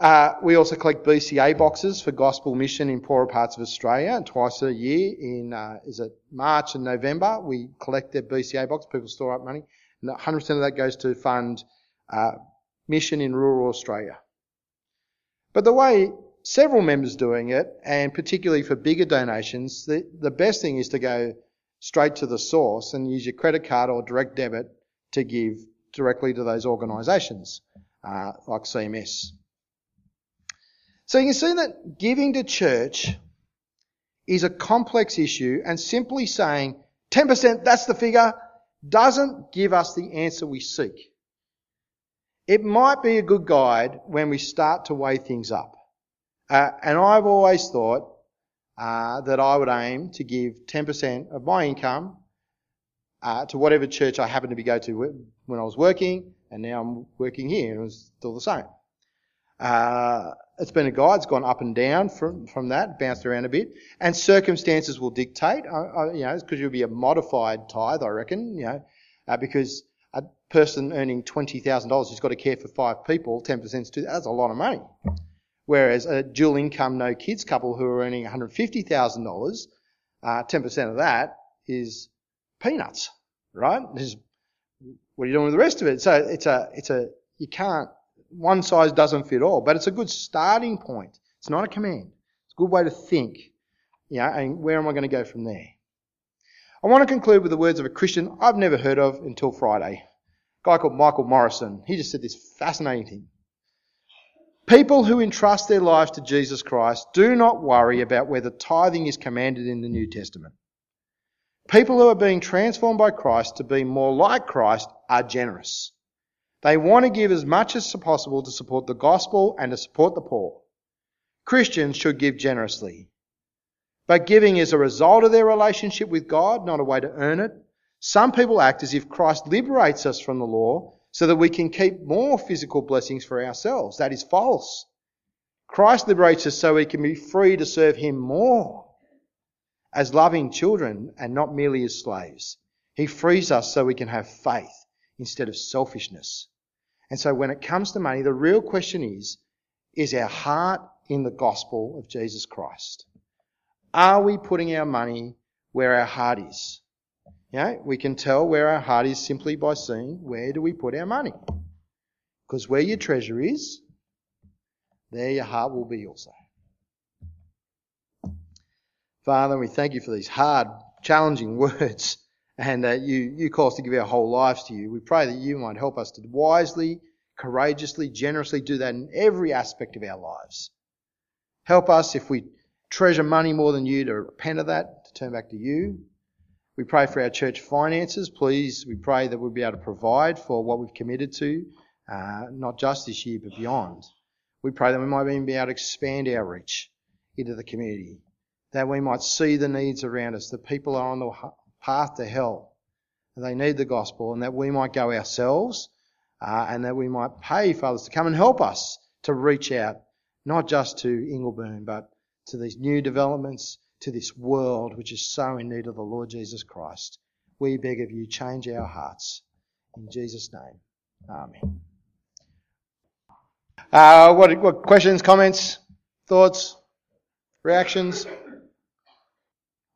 Uh, we also collect BCA boxes for gospel mission in poorer parts of Australia. And twice a year, in uh, is it March and November, we collect their BCA box. People store up money, and 100% of that goes to fund uh, mission in rural Australia. But the way several members doing it, and particularly for bigger donations, the, the best thing is to go straight to the source and use your credit card or direct debit to give directly to those organisations, uh, like CMS. So you can see that giving to church is a complex issue, and simply saying 10%, that's the figure, doesn't give us the answer we seek. It might be a good guide when we start to weigh things up. Uh, and I've always thought uh, that I would aim to give 10% of my income uh, to whatever church I happened to be go to when I was working, and now I'm working here, and it was still the same. Uh, it's been a guide; it's gone up and down from from that, bounced around a bit, and circumstances will dictate. you know, because you'll be a modified tithe, I reckon. You know, uh, because a person earning twenty thousand dollars who's got to care for five people, ten percent is that's a lot of money. Whereas a dual income, no kids couple who are earning $150,000, uh, 10% of that is peanuts, right? Is, what are you doing with the rest of it? So it's a, it's a, you can't, one size doesn't fit all, but it's a good starting point. It's not a command. It's a good way to think, you know, and where am I going to go from there? I want to conclude with the words of a Christian I've never heard of until Friday. A guy called Michael Morrison. He just said this fascinating thing. People who entrust their lives to Jesus Christ do not worry about whether tithing is commanded in the New Testament. People who are being transformed by Christ to be more like Christ are generous. They want to give as much as possible to support the gospel and to support the poor. Christians should give generously. But giving is a result of their relationship with God, not a way to earn it. Some people act as if Christ liberates us from the law so that we can keep more physical blessings for ourselves. That is false. Christ liberates us so we can be free to serve Him more as loving children and not merely as slaves. He frees us so we can have faith instead of selfishness. And so when it comes to money, the real question is, is our heart in the gospel of Jesus Christ? Are we putting our money where our heart is? Know, we can tell where our heart is simply by seeing where do we put our money. Because where your treasure is, there your heart will be also. Father, we thank you for these hard, challenging (laughs) words and that you, you call us to give our whole lives to you. We pray that you might help us to wisely, courageously, generously do that in every aspect of our lives. Help us if we treasure money more than you to repent of that, to turn back to you. We pray for our church finances. Please, we pray that we'll be able to provide for what we've committed to, uh, not just this year, but beyond. We pray that we might even be able to expand our reach into the community, that we might see the needs around us, that people are on the path to hell, and they need the gospel, and that we might go ourselves, uh, and that we might pay for others to come and help us to reach out, not just to Ingleburn, but to these new developments, to this world which is so in need of the Lord Jesus Christ. We beg of you, change our hearts. In Jesus' name, Amen. Uh, what, what questions, comments, thoughts, reactions?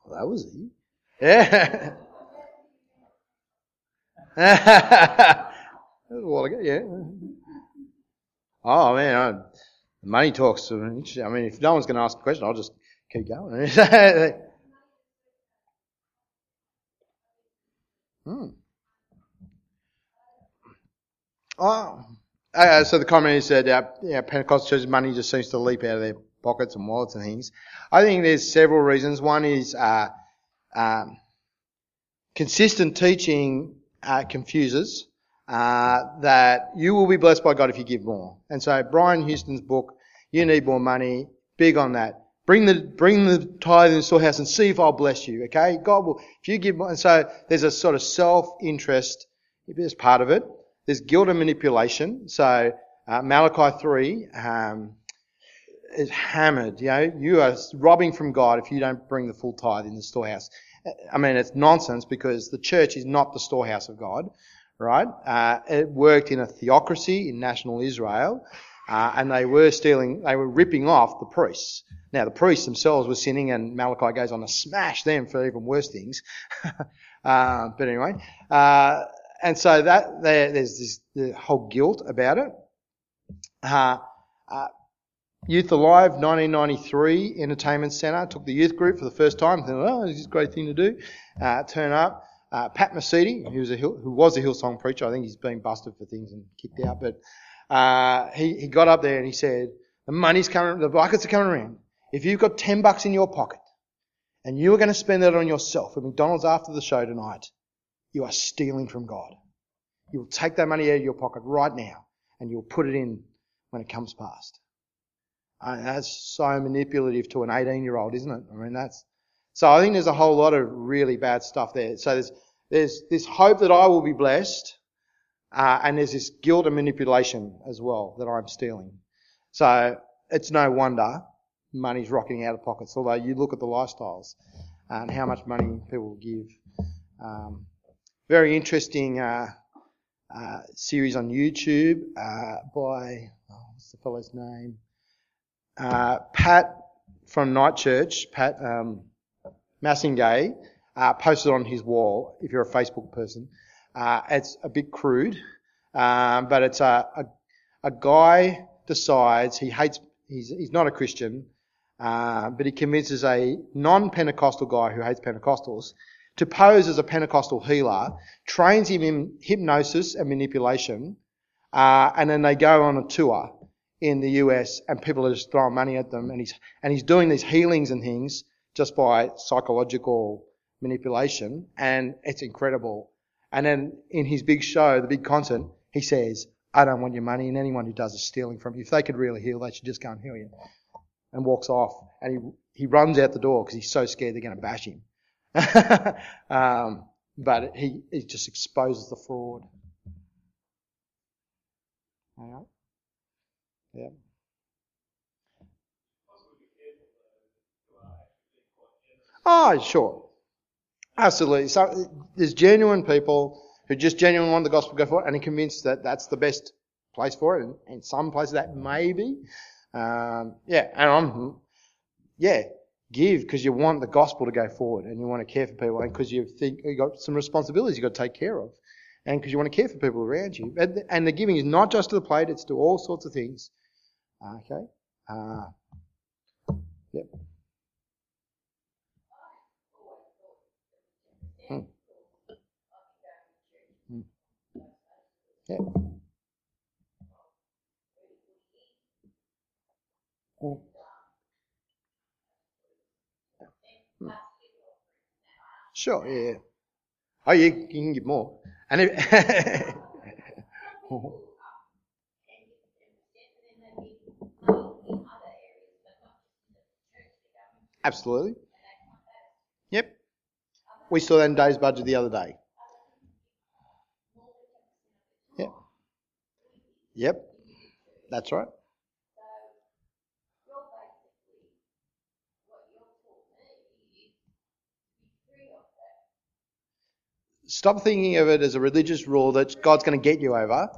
Well, that was easy. Yeah. (laughs) that was a while ago, yeah. Oh man, I, money talks. I mean, if no one's going to ask a question, I'll just keep going. (laughs) hmm. Oh, uh, so the comment is that uh, yeah, Pentecostal churches' money just seems to leap out of their pockets and wallets and things. I think there's several reasons. One is uh, um, consistent teaching uh, confuses uh, that you will be blessed by God if you give more. And so Brian Houston's book, You Need More Money, big on that. Bring the bring the tithe in the storehouse and see if I'll bless you. Okay, God will. If you give and so there's a sort of self interest as part of it. There's guilt and manipulation. So uh, Malachi 3 um, is hammered. You know, you are robbing from God if you don't bring the full tithe in the storehouse. I mean, it's nonsense because the church is not the storehouse of God, right? Uh, it worked in a theocracy in national Israel, uh, and they were stealing, they were ripping off the priests. Now, the priests themselves were sinning, and Malachi goes on to smash them for even worse things. (laughs) uh, but anyway, uh, and so that there, there's this the whole guilt about it. Uh, uh, Youth Alive 1993 Entertainment Centre took the youth group for the first time. Thought, oh, this is a great thing to do. Uh, turn up. Uh, Pat Mesiti, who was a who was a Hillsong preacher, I think he's been busted for things and kicked out, but uh, he he got up there and he said, "The money's coming, the buckets are coming around. If you've got ten bucks in your pocket and you are going to spend that on yourself at McDonald's after the show tonight, you are stealing from God. You'll take that money out of your pocket right now and you'll put it in when it comes past. Uh, that's so manipulative to an 18 year old, isn't it? I mean, that's, so I think there's a whole lot of really bad stuff there. So there's, there's this hope that I will be blessed, uh, and there's this guilt and manipulation as well that I'm stealing. So it's no wonder money's rocketing out of pockets, although you look at the lifestyles and how much money people give. Um, very interesting uh, uh, series on YouTube uh, by oh, what's the fellow's name? Uh, Pat from Night Church, Pat um, Massingay, uh, posted on his wall. If you're a Facebook person, uh, it's a bit crude, um, but it's a, a, a guy decides he hates. He's he's not a Christian, but he convinces a non-Pentecostal guy who hates Pentecostals to pose as a Pentecostal healer, trains him in hypnosis and manipulation, uh, and then they go on a tour in the US and people are just throwing money at them and he's, and he's doing these healings and things just by psychological manipulation and it's incredible. And then in his big show, the big concert, he says, I don't want your money and anyone who does is stealing from you. If they could really heal, they should just go and heal you. And walks off and he, he runs out the door because he's so scared they're going to bash him. (laughs) um, but he, he just exposes the fraud. All right? Yeah. Oh, sure. Absolutely. So there's genuine people who just genuinely want the gospel to go forward and are convinced that that's the best place for it. And in some places that may be. Um, yeah, and I'm, yeah, give because you want the gospel to go forward and you want to care for people and because you think you've got some responsibilities you've got to take care of and because you want to care for people around you. And the giving is not just to the plate, it's to all sorts of things. Okay? Uh, yep. Hmm. Hmm. Yep. Hmm. Sure, yeah. Oh, you, you can give more. And if, (laughs) Absolutely. Yep. We saw that in Dave's budget the other day. Yep. Yep. That's right. Stop thinking of it as a religious rule that God's going to get you over.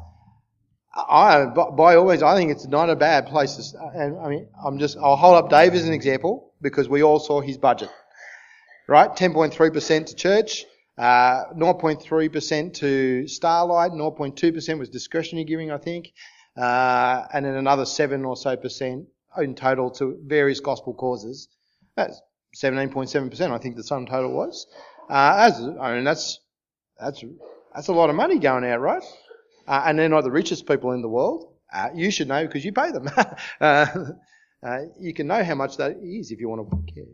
I, by always, I think it's not a bad place to, and I mean, I'm just, I'll hold up Dave as an example because we all saw his budget. Right? 10.3% to church, uh, 0.3% to Starlight, 0.2% was discretionary giving, I think, uh, and then another 7 or so percent in total to various gospel causes. That's 17.7%, I think the sum total was. Uh, as, I mean, that's, that's, that's a lot of money going out, right? Uh, and they're not the richest people in the world. Uh, you should know because you pay them. (laughs) Uh, uh, you can know how much that is if you want to care.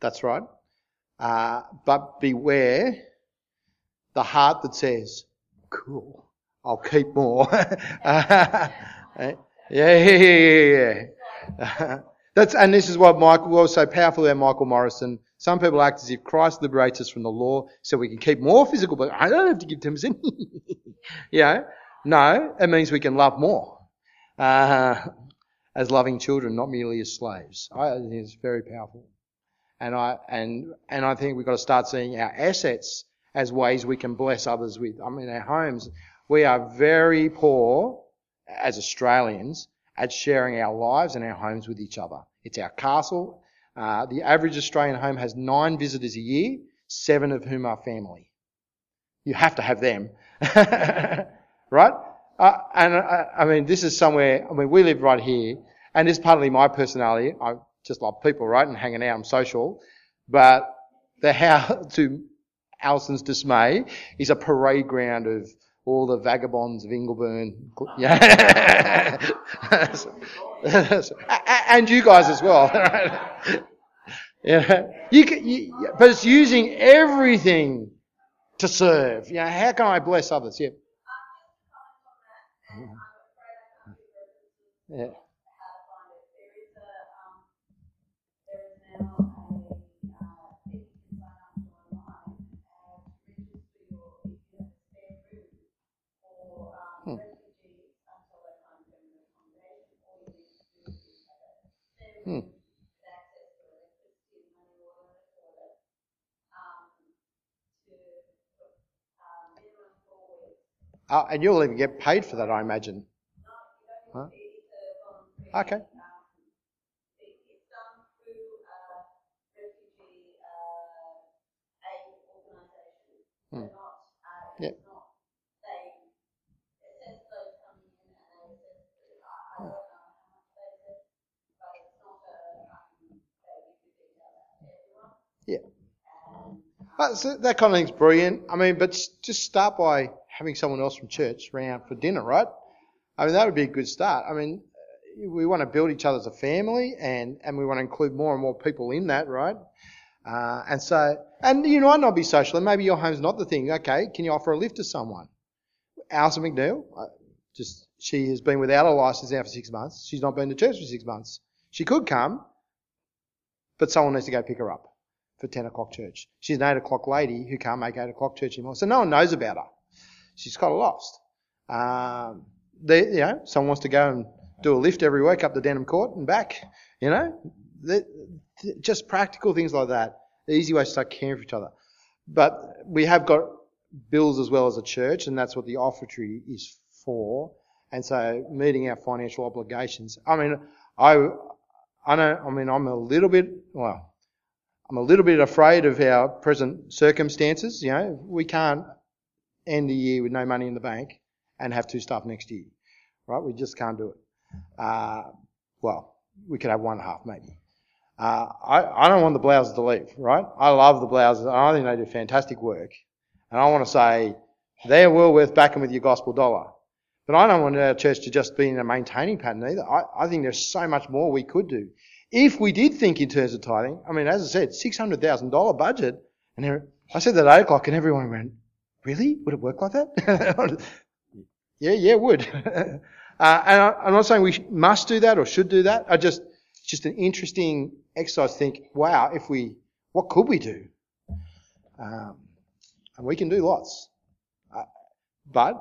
That's right. Uh, but beware the heart that says, cool, I'll keep more. (laughs) yeah, yeah, yeah, yeah. (laughs) That's, and this is what Michael was so powerful about Michael Morrison. Some people act as if Christ liberates us from the law so we can keep more physical, but I don't have to give 10%. (laughs) yeah. No, it means we can love more. Uh, as loving children, not merely as slaves. I think it's very powerful. And I, and, and I think we've got to start seeing our assets as ways we can bless others with. I mean, our homes, we are very poor as Australians at sharing our lives and our homes with each other. It's our castle. Uh, the average Australian home has nine visitors a year, seven of whom are family. You have to have them. (laughs) right? Uh, and uh, I mean, this is somewhere, I mean, we live right here, and is partly my personality. I just love people, right, and hanging out. I'm social. But the house, to Alison's dismay, is a parade ground of all the vagabonds of Ingleburn. Yeah. and you guys as well. yeah. You, can, you, but it's using everything to serve. You know, how can I bless others? Yeah. Yeah. Uh, and you'll even get paid for that, I imagine. Huh? Okay. Hmm. Yeah. Yeah. But that kind of thing's brilliant. I mean, but just start by having someone else from church round for dinner, right? I mean, that would be a good start. I mean, we want to build each other as a family and, and we want to include more and more people in that, right? Uh, and so, and you might not be social, and maybe your home's not the thing. Okay, can you offer a lift to someone? Alison McNeil, uh, just she has been without a license now for six months. She's not been to church for six months. She could come, but someone needs to go pick her up for 10 o'clock church. She's an 8 o'clock lady who can't make 8 o'clock church anymore. So no one knows about her. She's kind of lost. Um, they, you know, someone wants to go and do a lift every week up to Denham Court and back. You know, just practical things like that. The easy way to start caring for each other. But we have got bills as well as a church, and that's what the offertory is for. And so meeting our financial obligations. I mean, I, I know, I mean, I'm a little bit, well, I'm a little bit afraid of our present circumstances. You know, we can't end the year with no money in the bank and have two staff next year, right? We just can't do it. Uh, well, we could have one half maybe. Uh, I, I don't want the blouses to leave, right? I love the blouses. I think they do fantastic work. And I want to say they're well worth backing with your gospel dollar. But I don't want our church to just be in a maintaining pattern either. I, I think there's so much more we could do. If we did think in terms of tithing, I mean, as I said, $600,000 budget, and I said that at 8 o'clock and everyone went, really? Would it work like that? (laughs) yeah, yeah, it would. (laughs) uh, and I, am not saying we must do that or should do that. I just, it's just an interesting exercise to think, wow, if we, what could we do? Um, and we can do lots. Uh, but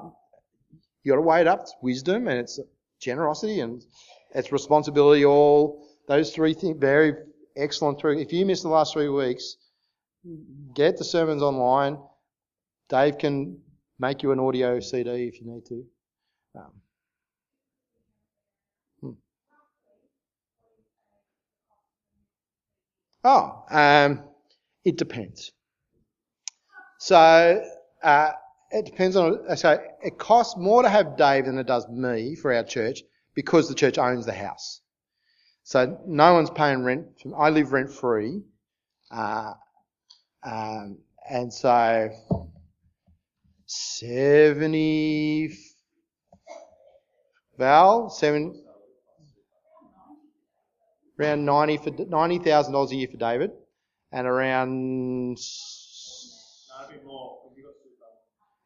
you got to weigh it up. It's wisdom and it's generosity and it's responsibility. All those three things, very excellent. Three. If you missed the last three weeks, get the sermons online. Dave can make you an audio CD if you need to. Um, hmm. Oh, um, it depends. So uh, it depends on. So it costs more to have Dave than it does me for our church because the church owns the house. So no one's paying rent. I live rent free, uh, um, and so seventy. Val, seven, around ninety for ninety thousand dollars a year for David, and around.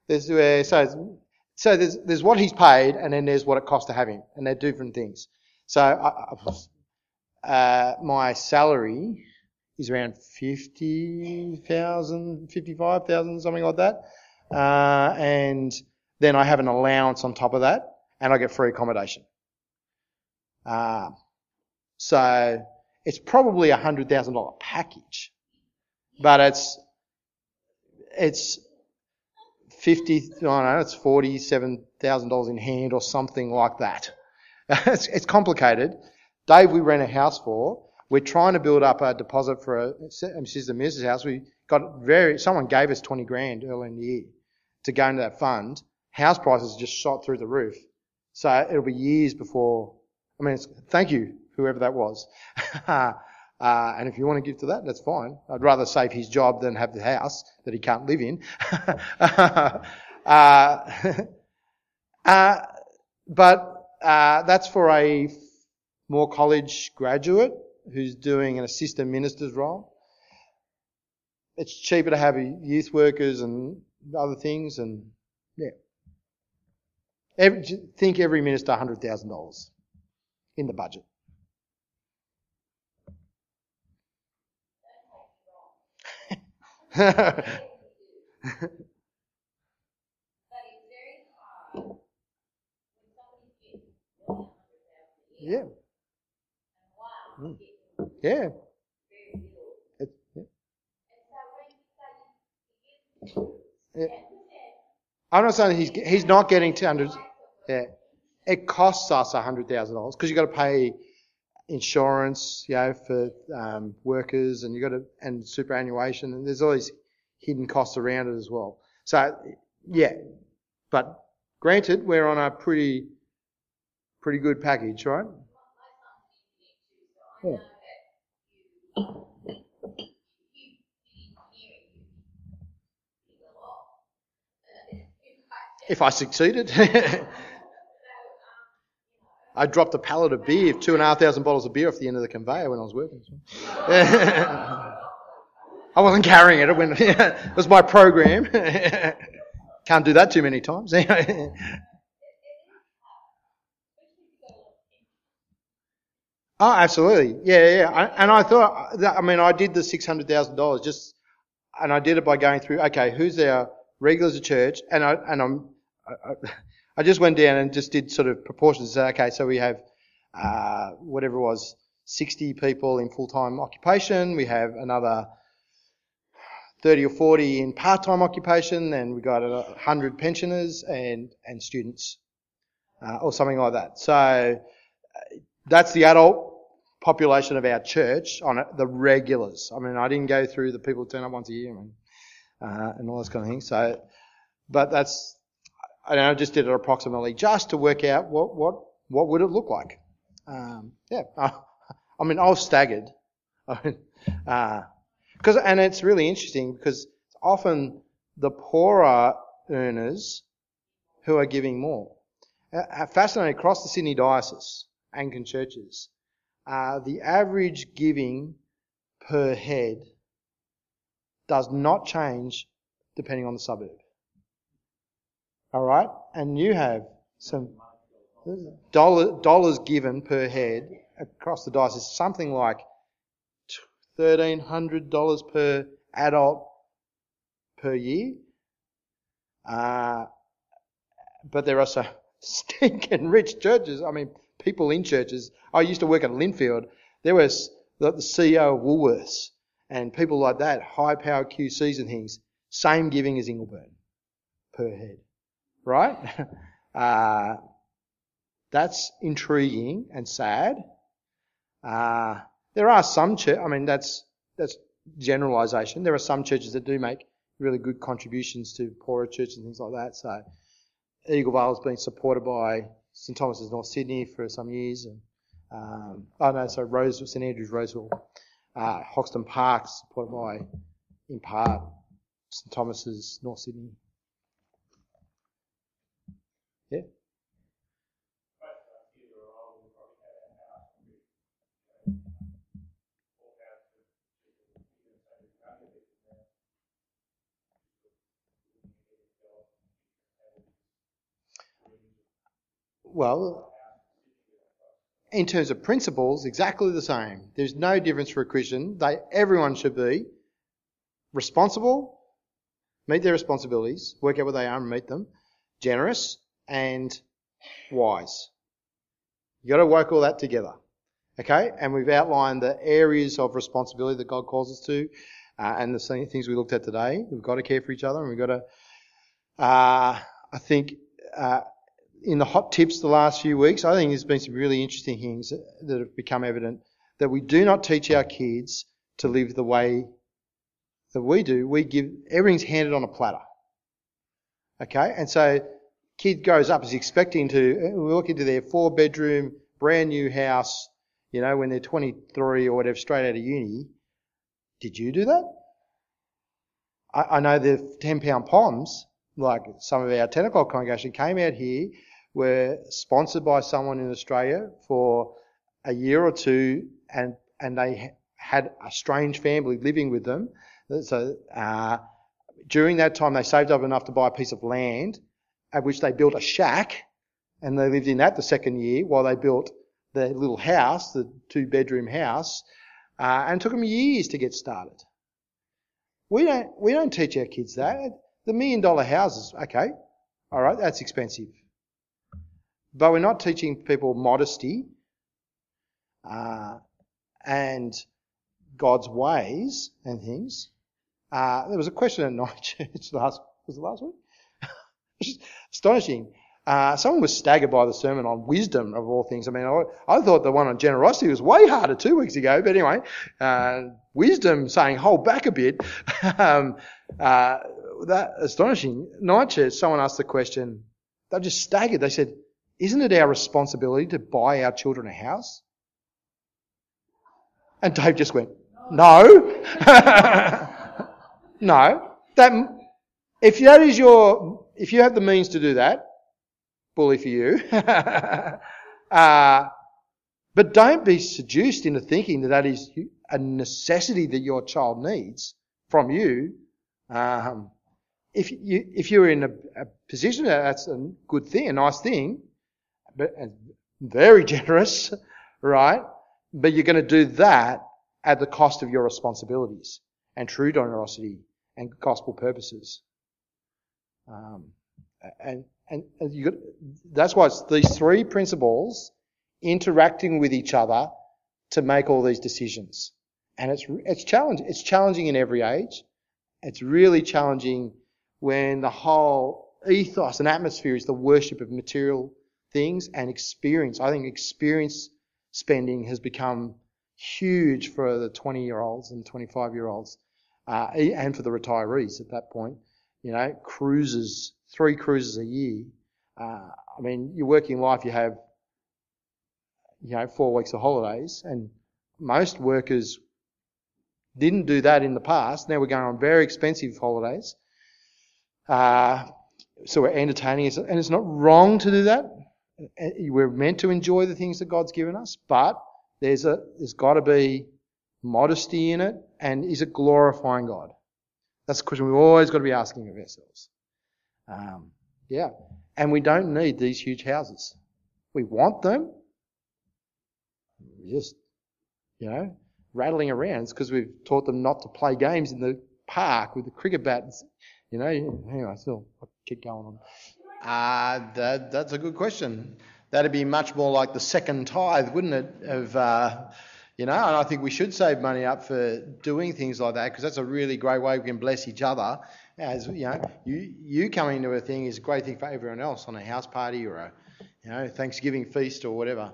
There's uh, so so there's there's what he's paid, and then there's what it costs to have him, and they're different things. So uh, my salary is around fifty thousand, fifty-five thousand, something like that, uh, and then I have an allowance on top of that, and I get free accommodation. Uh, so it's probably a hundred thousand dollar package, but it's it's fifty. I don't know. It's forty seven thousand dollars in hand or something like that. (laughs) it's, it's complicated. Dave, we rent a house for. We're trying to build up a deposit for a Mrs. and Mrs. house. We got very. Someone gave us twenty grand early in the year to go into that fund. House prices just shot through the roof. So it'll be years before. I mean, thank you, whoever that was. (laughs) uh, and if you want to give to that, that's fine. I'd rather save his job than have the house that he can't live in. (laughs) uh, (laughs) uh, but uh, that's for a Moore College graduate who's doing an assistant minister's role. It's cheaper to have youth workers and other things, and yeah. Every, think every minister $100,000 in the budget. (laughs) yeah. Mm. Yeah. It, yeah. Yeah. I'm not saying he's he's not getting two hundred. Yeah, it costs us hundred thousand dollars because you've got to pay insurance, you know, for um, workers, and you got to and superannuation, and there's all these hidden costs around it as well. So yeah, but granted, we're on a pretty pretty good package, right? Yeah. If I succeeded. (laughs) I dropped a pallet of beer, two and a half thousand bottles of beer off the end of the conveyor when I was working. (laughs) I wasn't carrying it. It, went, (laughs) it was my program. Can't do that too many times. oh, absolutely. Yeah, yeah. And I thought, I mean, I did the $600,000 just, and I did it by going through, okay, who's our regulars at church? And I, and I'm, I, I just went down and just did sort of proportions. Okay, so we have uh, whatever it was, 60 people in full-time occupation. We have another 30 or 40 in part-time occupation. Then we got 100 pensioners and and students, uh, or something like that. So uh, that's the adult population of our church on the regulars. I mean, I didn't go through the people who turn up once a year mean, uh, and all this kind of thing. So, but that's and I just did it approximately just to work out what what what would it look like. Um, yeah, I, (laughs) I mean, I was staggered. (laughs) uh, cause, and it's really interesting because often the poorer earners who are giving more. Uh, fascinating, across the Sydney Diocese, Anglican churches, uh, the average giving per head does not change depending on the suburb. All right? And you have some dollar, dollars given per head across the diocese something like $1,300 per adult per year. Uh, but there are so (laughs) stinking rich churches. I mean, people in churches. I used to work at Lindfield. There was the, the CEO of Woolworths and people like that, high power QCs and things, same giving as Ingleburn per head. Right? (laughs) Uh, that's intriguing and sad. Uh, there are some church, I mean, that's, that's generalisation. There are some churches that do make really good contributions to poorer churches and things like that. So Eagle Vale has been supported by St Thomas's North Sydney for some years, and um, oh no, so Rose St Andrews Roseville, uh, Hoxton Park supported by in part St Thomas's North Sydney. Yeah. Well, in terms of principles, exactly the same. There's no difference for a Christian. They, everyone should be responsible, meet their responsibilities, work out what they are and meet them, generous, and wise. You've got to work all that together. Okay? And we've outlined the areas of responsibility that God calls us to, uh, and the same things we looked at today. We've got to care for each other, and we've got to, uh, I think, uh, in the hot tips the last few weeks, I think there's been some really interesting things that have become evident that we do not teach our kids to live the way that we do. We give everything's handed on a platter. Okay, and so kid grows up is expecting to we look into their four bedroom brand new house, you know, when they're 23 or whatever, straight out of uni. Did you do that? I, I know the 10 pound poms, like some of our 10 o'clock congregation, came out here were sponsored by someone in Australia for a year or two, and and they had a strange family living with them. So uh, during that time, they saved up enough to buy a piece of land, at which they built a shack, and they lived in that the second year while they built the little house, the two-bedroom house, uh, and it took them years to get started. We don't we don't teach our kids that. The million dollar houses, okay, all right, that's expensive. But we're not teaching people modesty uh, and God's ways and things. Uh, there was a question at (laughs) night church last was it last week? Astonishing. Uh, someone was staggered by the sermon on wisdom of all things. I mean, I, I, thought the one on generosity was way harder two weeks ago, but anyway, uh, wisdom saying hold back a bit. (laughs) um, uh, that astonishing. Church, someone asked the question. They just staggered. They said, isn't it our responsibility to buy our children a house? And Dave just went, no. (laughs) no. That, if that is your, if you have the means to do that, bully for you. (laughs) uh, but don't be seduced into thinking that that is a necessity that your child needs from you. Um, if you if you're in a, a position that's a good thing, a nice thing, but very (laughs) generous, right? But you're going to do that at the cost of your responsibilities and true generosity and gospel purposes. Um, and and, got, that's why it's these three principles interacting with each other to make all these decisions. And it's it's challenging. It's challenging in every age. It's really challenging when the whole ethos and atmosphere is the worship of material things and experience. I think experience spending has become huge for the 20 year olds and 25 year olds, uh, and for the retirees at that point. You know, cruises, three cruises a year. Uh, I mean, your working life, you have, you know, four weeks of holidays, and most workers didn't do that in the past. Now we're going on very expensive holidays. Uh, so we're entertaining, and it's not wrong to do that. We're meant to enjoy the things that God's given us, but there's a there's got to be modesty in it, and is it glorifying God? That's the question we've always got to be asking of ourselves. Um, yeah, and we don't need these huge houses. We want them, just, you know, rattling around. Because we've taught them not to play games in the park with the cricket bats. You know, anyway, still, I'll keep going on. Uh, that, that's a good question. That'd be much more like the second tithe, wouldn't it? Of, uh, you know, and I think we should save money up for doing things like that because that's a really great way we can bless each other. As you know, you you coming to a thing is a great thing for everyone else on a house party or a you know Thanksgiving feast or whatever.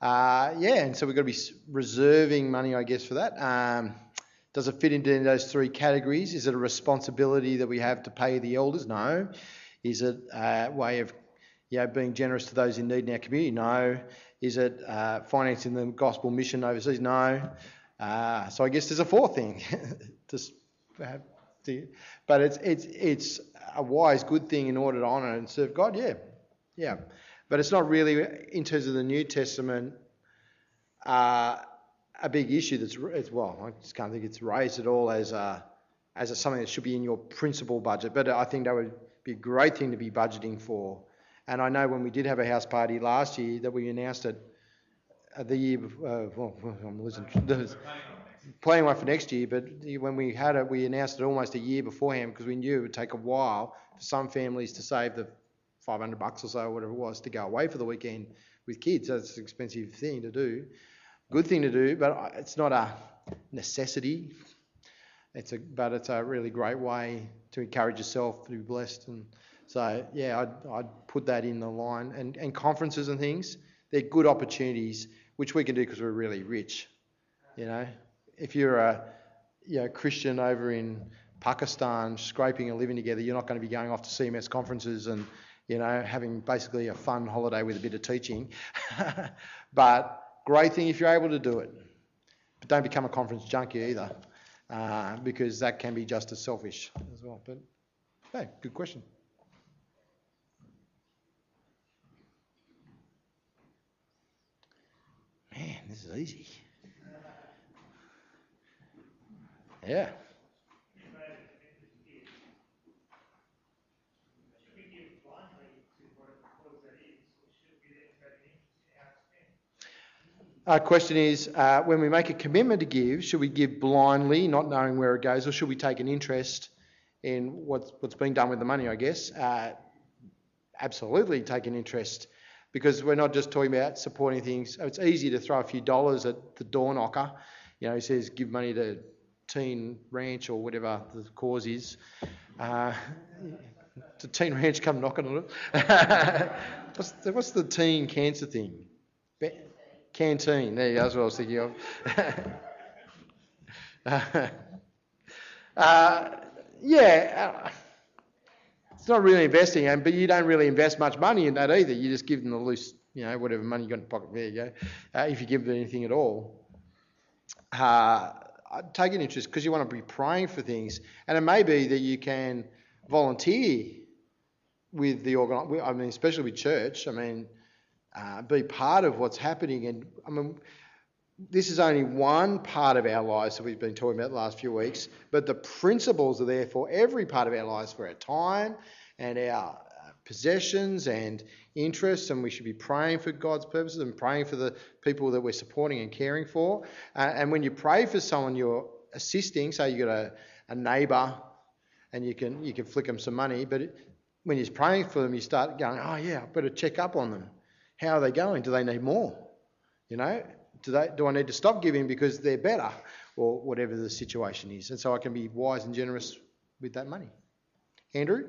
Uh, yeah, and so we've got to be reserving money, I guess, for that. Um, does it fit into those three categories? Is it a responsibility that we have to pay the elders? No. Is it a way of you know, being generous to those in need in our community? No. Is it uh, financing the gospel mission overseas? No. Uh, so I guess there's a fourth thing. (laughs) Just but it's it's it's a wise, good thing in order to honour and serve God. Yeah, yeah. But it's not really in terms of the New Testament uh, a big issue. That's well, I just can't think it's raised at all as a, as a, something that should be in your principal budget. But I think that would be a great thing to be budgeting for and I know when we did have a house party last year that we announced it uh, the year before, uh, well, (laughs) I'm losing, planning one for next year, but when we had it, we announced it almost a year beforehand because we knew it would take a while for some families to save the 500 bucks or so, whatever it was, to go away for the weekend with kids. That's an expensive thing to do. Good thing to do, but it's not a necessity. It's a, but it's a really great way to encourage yourself to be blessed and so yeah, I'd, I'd put that in the line. And, and conferences and things, they're good opportunities which we can do because we're really rich. You know, if you're a you know, Christian over in Pakistan scraping a living together, you're not going to be going off to CMS conferences and you know having basically a fun holiday with a bit of teaching. (laughs) but great thing if you're able to do it. But don't become a conference junkie either, uh, because that can be just as selfish as well. But hey, good question. Man, this is easy. Yeah. Our question is uh, when we make a commitment to give, should we give blindly, not knowing where it goes, or should we take an interest in what's, what's being done with the money, I guess? Uh, absolutely take an interest because we're not just talking about supporting things. It's easy to throw a few dollars at the door knocker. You know, he says give money to Teen Ranch or whatever the cause is. Uh, to Teen Ranch come knocking on it. (laughs) what's, the, what's the teen cancer thing? Be- CanTeen. There you go. That's what I was thinking of. (laughs) uh, yeah. Uh, it's not really investing, but you don't really invest much money in that either. You just give them the loose, you know, whatever money you got in your pocket. There you go. Uh, if you give them anything at all, uh, take an interest because you want to be praying for things, and it may be that you can volunteer with the organ. I mean, especially with church. I mean, uh, be part of what's happening, and I mean this is only one part of our lives that we've been talking about the last few weeks, but the principles are there for every part of our lives, for our time and our uh, possessions and interests, and we should be praying for God's purposes and praying for the people that we're supporting and caring for. Uh, and when you pray for someone you're assisting, say you've got a, a neighbour and you can you can flick them some money, but it, when you're praying for them, you start going, oh yeah, I better check up on them. How are they going? Do they need more? You know, do, they, do I need to stop giving because they're better or whatever the situation is? And so I can be wise and generous with that money. Andrew?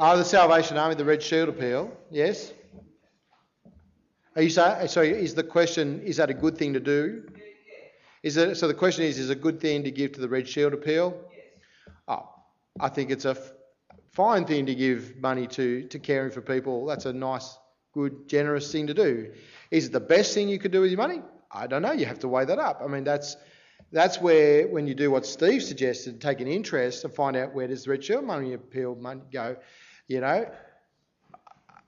Oh, the Salvation Army, the Red Shield appeal, yes. Are you saying, sorry, is the question, is that a good thing to do? Is it, so the question is, is it a good thing to give to the Red Shield appeal? Oh, I think it's a f- fine thing to give money to, to caring for people. That's a nice, good, generous thing to do. Is it the best thing you could do with your money? I don't know. You have to weigh that up. I mean, that's that's where, when you do what Steve suggested, take an interest and find out where does the red Shield money appeal money go, you know.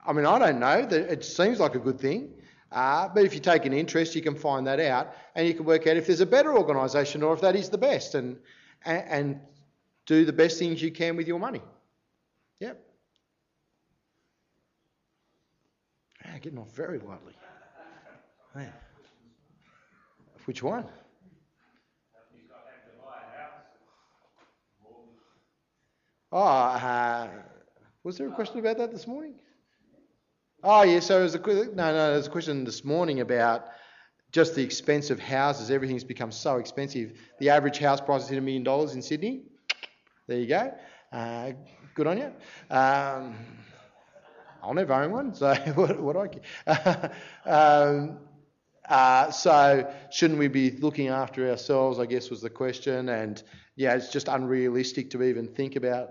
I mean, I don't know. That it seems like a good thing. Uh, but if you take an interest, you can find that out and you can work out if there's a better organisation or if that is the best and, and, and do the best things you can with your money. Yep. Ah, getting off very lightly. Man. Which one? Oh, uh, was there a question about that this morning? Oh, yeah. So there's a no, no. There's a question this morning about just the expense of houses. Everything's become so expensive. The average house price is a million dollars in Sydney. There you go. Uh, good on you. Um, I'll never own one, so (laughs) what, what do I care? (laughs) um, uh, so shouldn't we be looking after ourselves? I guess was the question, and yeah, it's just unrealistic to even think about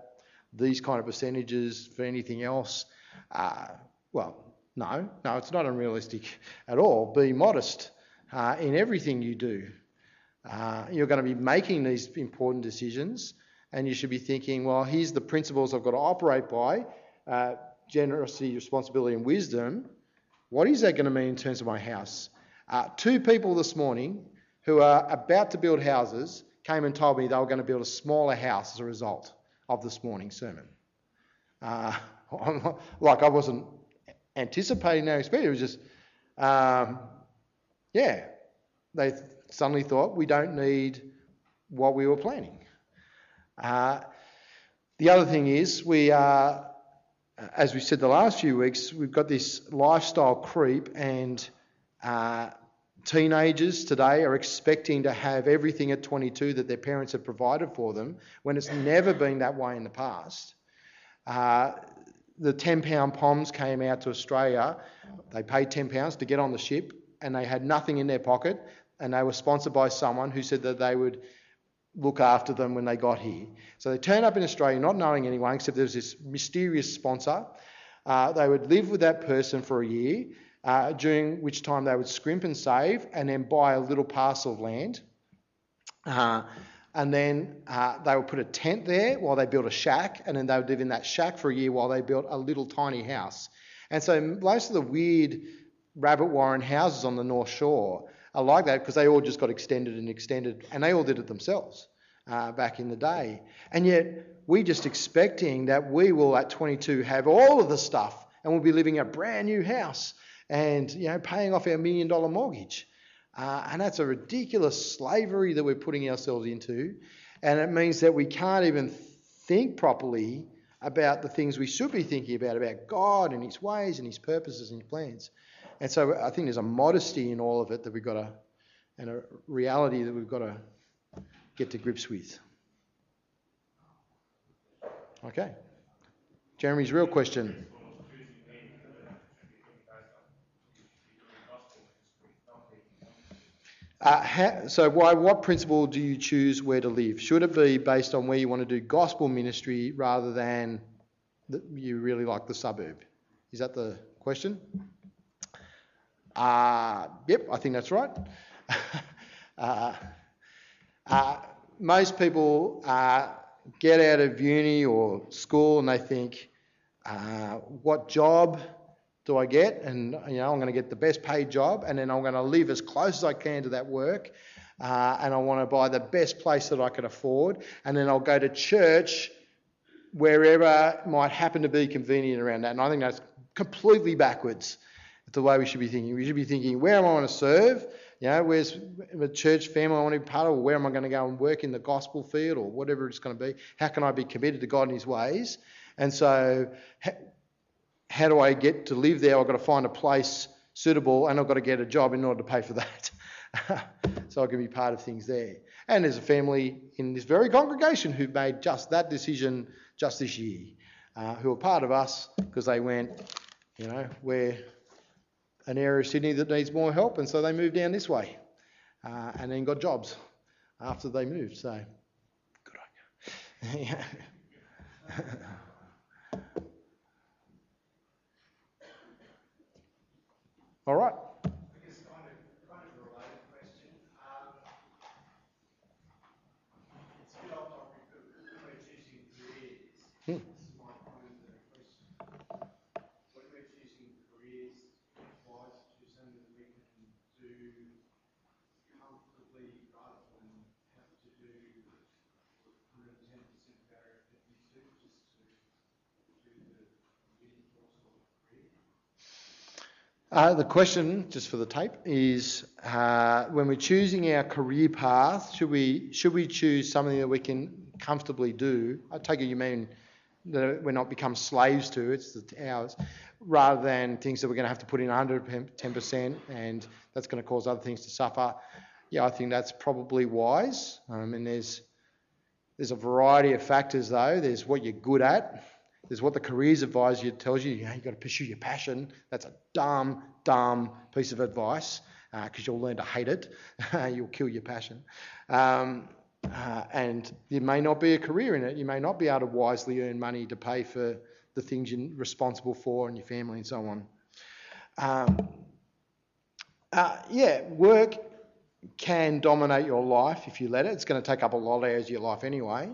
these kind of percentages for anything else. Uh, well, no, no, it's not unrealistic at all. Be modest uh, in everything you do. Uh, you're going to be making these important decisions, and you should be thinking, well, here's the principles I've got to operate by uh, generosity, responsibility, and wisdom. What is that going to mean in terms of my house? Uh, two people this morning who are about to build houses came and told me they were going to build a smaller house as a result of this morning's sermon. Uh, (laughs) like I wasn't anticipating their experience. It was just, um, yeah, they suddenly thought we don't need what we were planning. Uh, the other thing is, we are, as we said the last few weeks, we've got this lifestyle creep, and uh, Teenagers today are expecting to have everything at 22 that their parents have provided for them when it's never been that way in the past. Uh, the £10 POMs came out to Australia. They paid £10 to get on the ship and they had nothing in their pocket and they were sponsored by someone who said that they would look after them when they got here. So they turned up in Australia not knowing anyone except there was this mysterious sponsor. Uh, they would live with that person for a year uh, during which time they would scrimp and save and then buy a little parcel of land. Uh, and then uh, they would put a tent there while they built a shack, and then they would live in that shack for a year while they built a little tiny house. And so most of the weird rabbit warren houses on the North Shore are like that because they all just got extended and extended, and they all did it themselves uh, back in the day. And yet we're just expecting that we will at 22 have all of the stuff and we'll be living a brand new house and you know paying off our million dollar mortgage. Uh, and that's a ridiculous slavery that we're putting ourselves into. And it means that we can't even think properly about the things we should be thinking about, about God and His ways and His purposes and His plans. And so I think there's a modesty in all of it that we've got to, and a reality that we've got to get to grips with. Okay. Jeremy's real question. Uh, so, why, what principle do you choose where to live? Should it be based on where you want to do gospel ministry rather than that you really like the suburb? Is that the question? Uh, yep, I think that's right. (laughs) uh, uh, most people uh, get out of uni or school and they think, uh, what job do I get? And you know, I'm going to get the best paid job, and then I'm going to live as close as I can to that work, uh, and I want to buy the best place that I can afford, and then I'll go to church wherever might happen to be convenient around that. And I think that's completely backwards. The way we should be thinking. We should be thinking, where am I going to serve? You know, where's the church family I want to be part of? Or where am I going to go and work in the gospel field or whatever it's going to be? How can I be committed to God and His ways? And so, how do I get to live there? I've got to find a place suitable and I've got to get a job in order to pay for that. (laughs) so I can be part of things there. And there's a family in this very congregation who made just that decision just this year, uh, who are part of us because they went, you know, we're an area of Sydney that needs more help, and so they moved down this way uh, and then got jobs after they moved. So good on you. All right. I guess kind of, kind of a related question. Um, Uh, the question, just for the tape, is uh, when we're choosing our career path, should we should we choose something that we can comfortably do? I take it you mean that we're not become slaves to, it's the hours, rather than things that we're going to have to put in 110% and that's going to cause other things to suffer. Yeah, I think that's probably wise. Um, and there's there's a variety of factors though. There's what you're good at. There's what the careers advisor tells you. You know, you've got to pursue your passion. That's a dumb, dumb piece of advice because uh, you'll learn to hate it. (laughs) you'll kill your passion. Um, uh, and there may not be a career in it. You may not be able to wisely earn money to pay for the things you're responsible for and your family and so on. Um, uh, yeah, work can dominate your life if you let it. It's going to take up a lot of areas of your life anyway.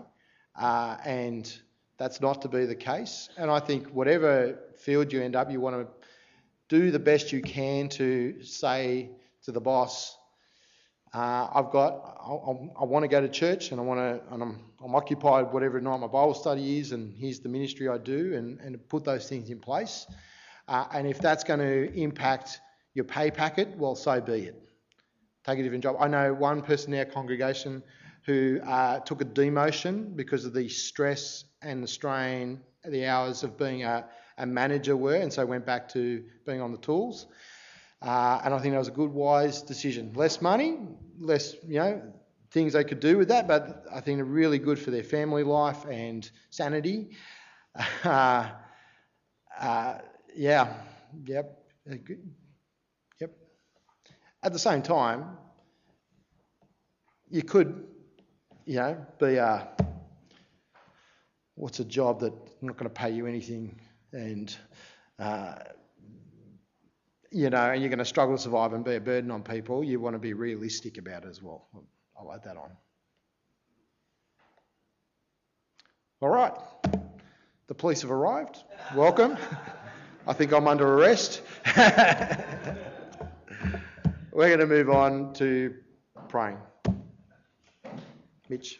Uh, and that's not to be the case. And I think whatever field you end up, you want to do the best you can to say to the boss, uh, I've got, I, I, want to go to church and I want to, and I'm, I'm occupied whatever night my Bible study is, and here's the ministry I do, and, and put those things in place. Uh, and if that's going to impact your pay packet, well, so be it. Take a different job. I know one person in our congregation who uh, took a demotion because of the stress and the strain, the hours of being a, a manager were, and so went back to being on the tools. Uh, and I think that was a good, wise decision. Less money, less, you know, things they could do with that, but I think they're really good for their family life and sanity. (laughs) Uh, uh, yeah, yep, yep. At the same time, you could, you know, be a what's a job that's not going to pay you anything and uh, you know, and you're going to struggle to survive and be a burden on people, you want to be realistic about it as well. I'll add that on. All right. The police have arrived. Welcome. I think I'm under arrest. (laughs) We're going to move on to praying. Mitch.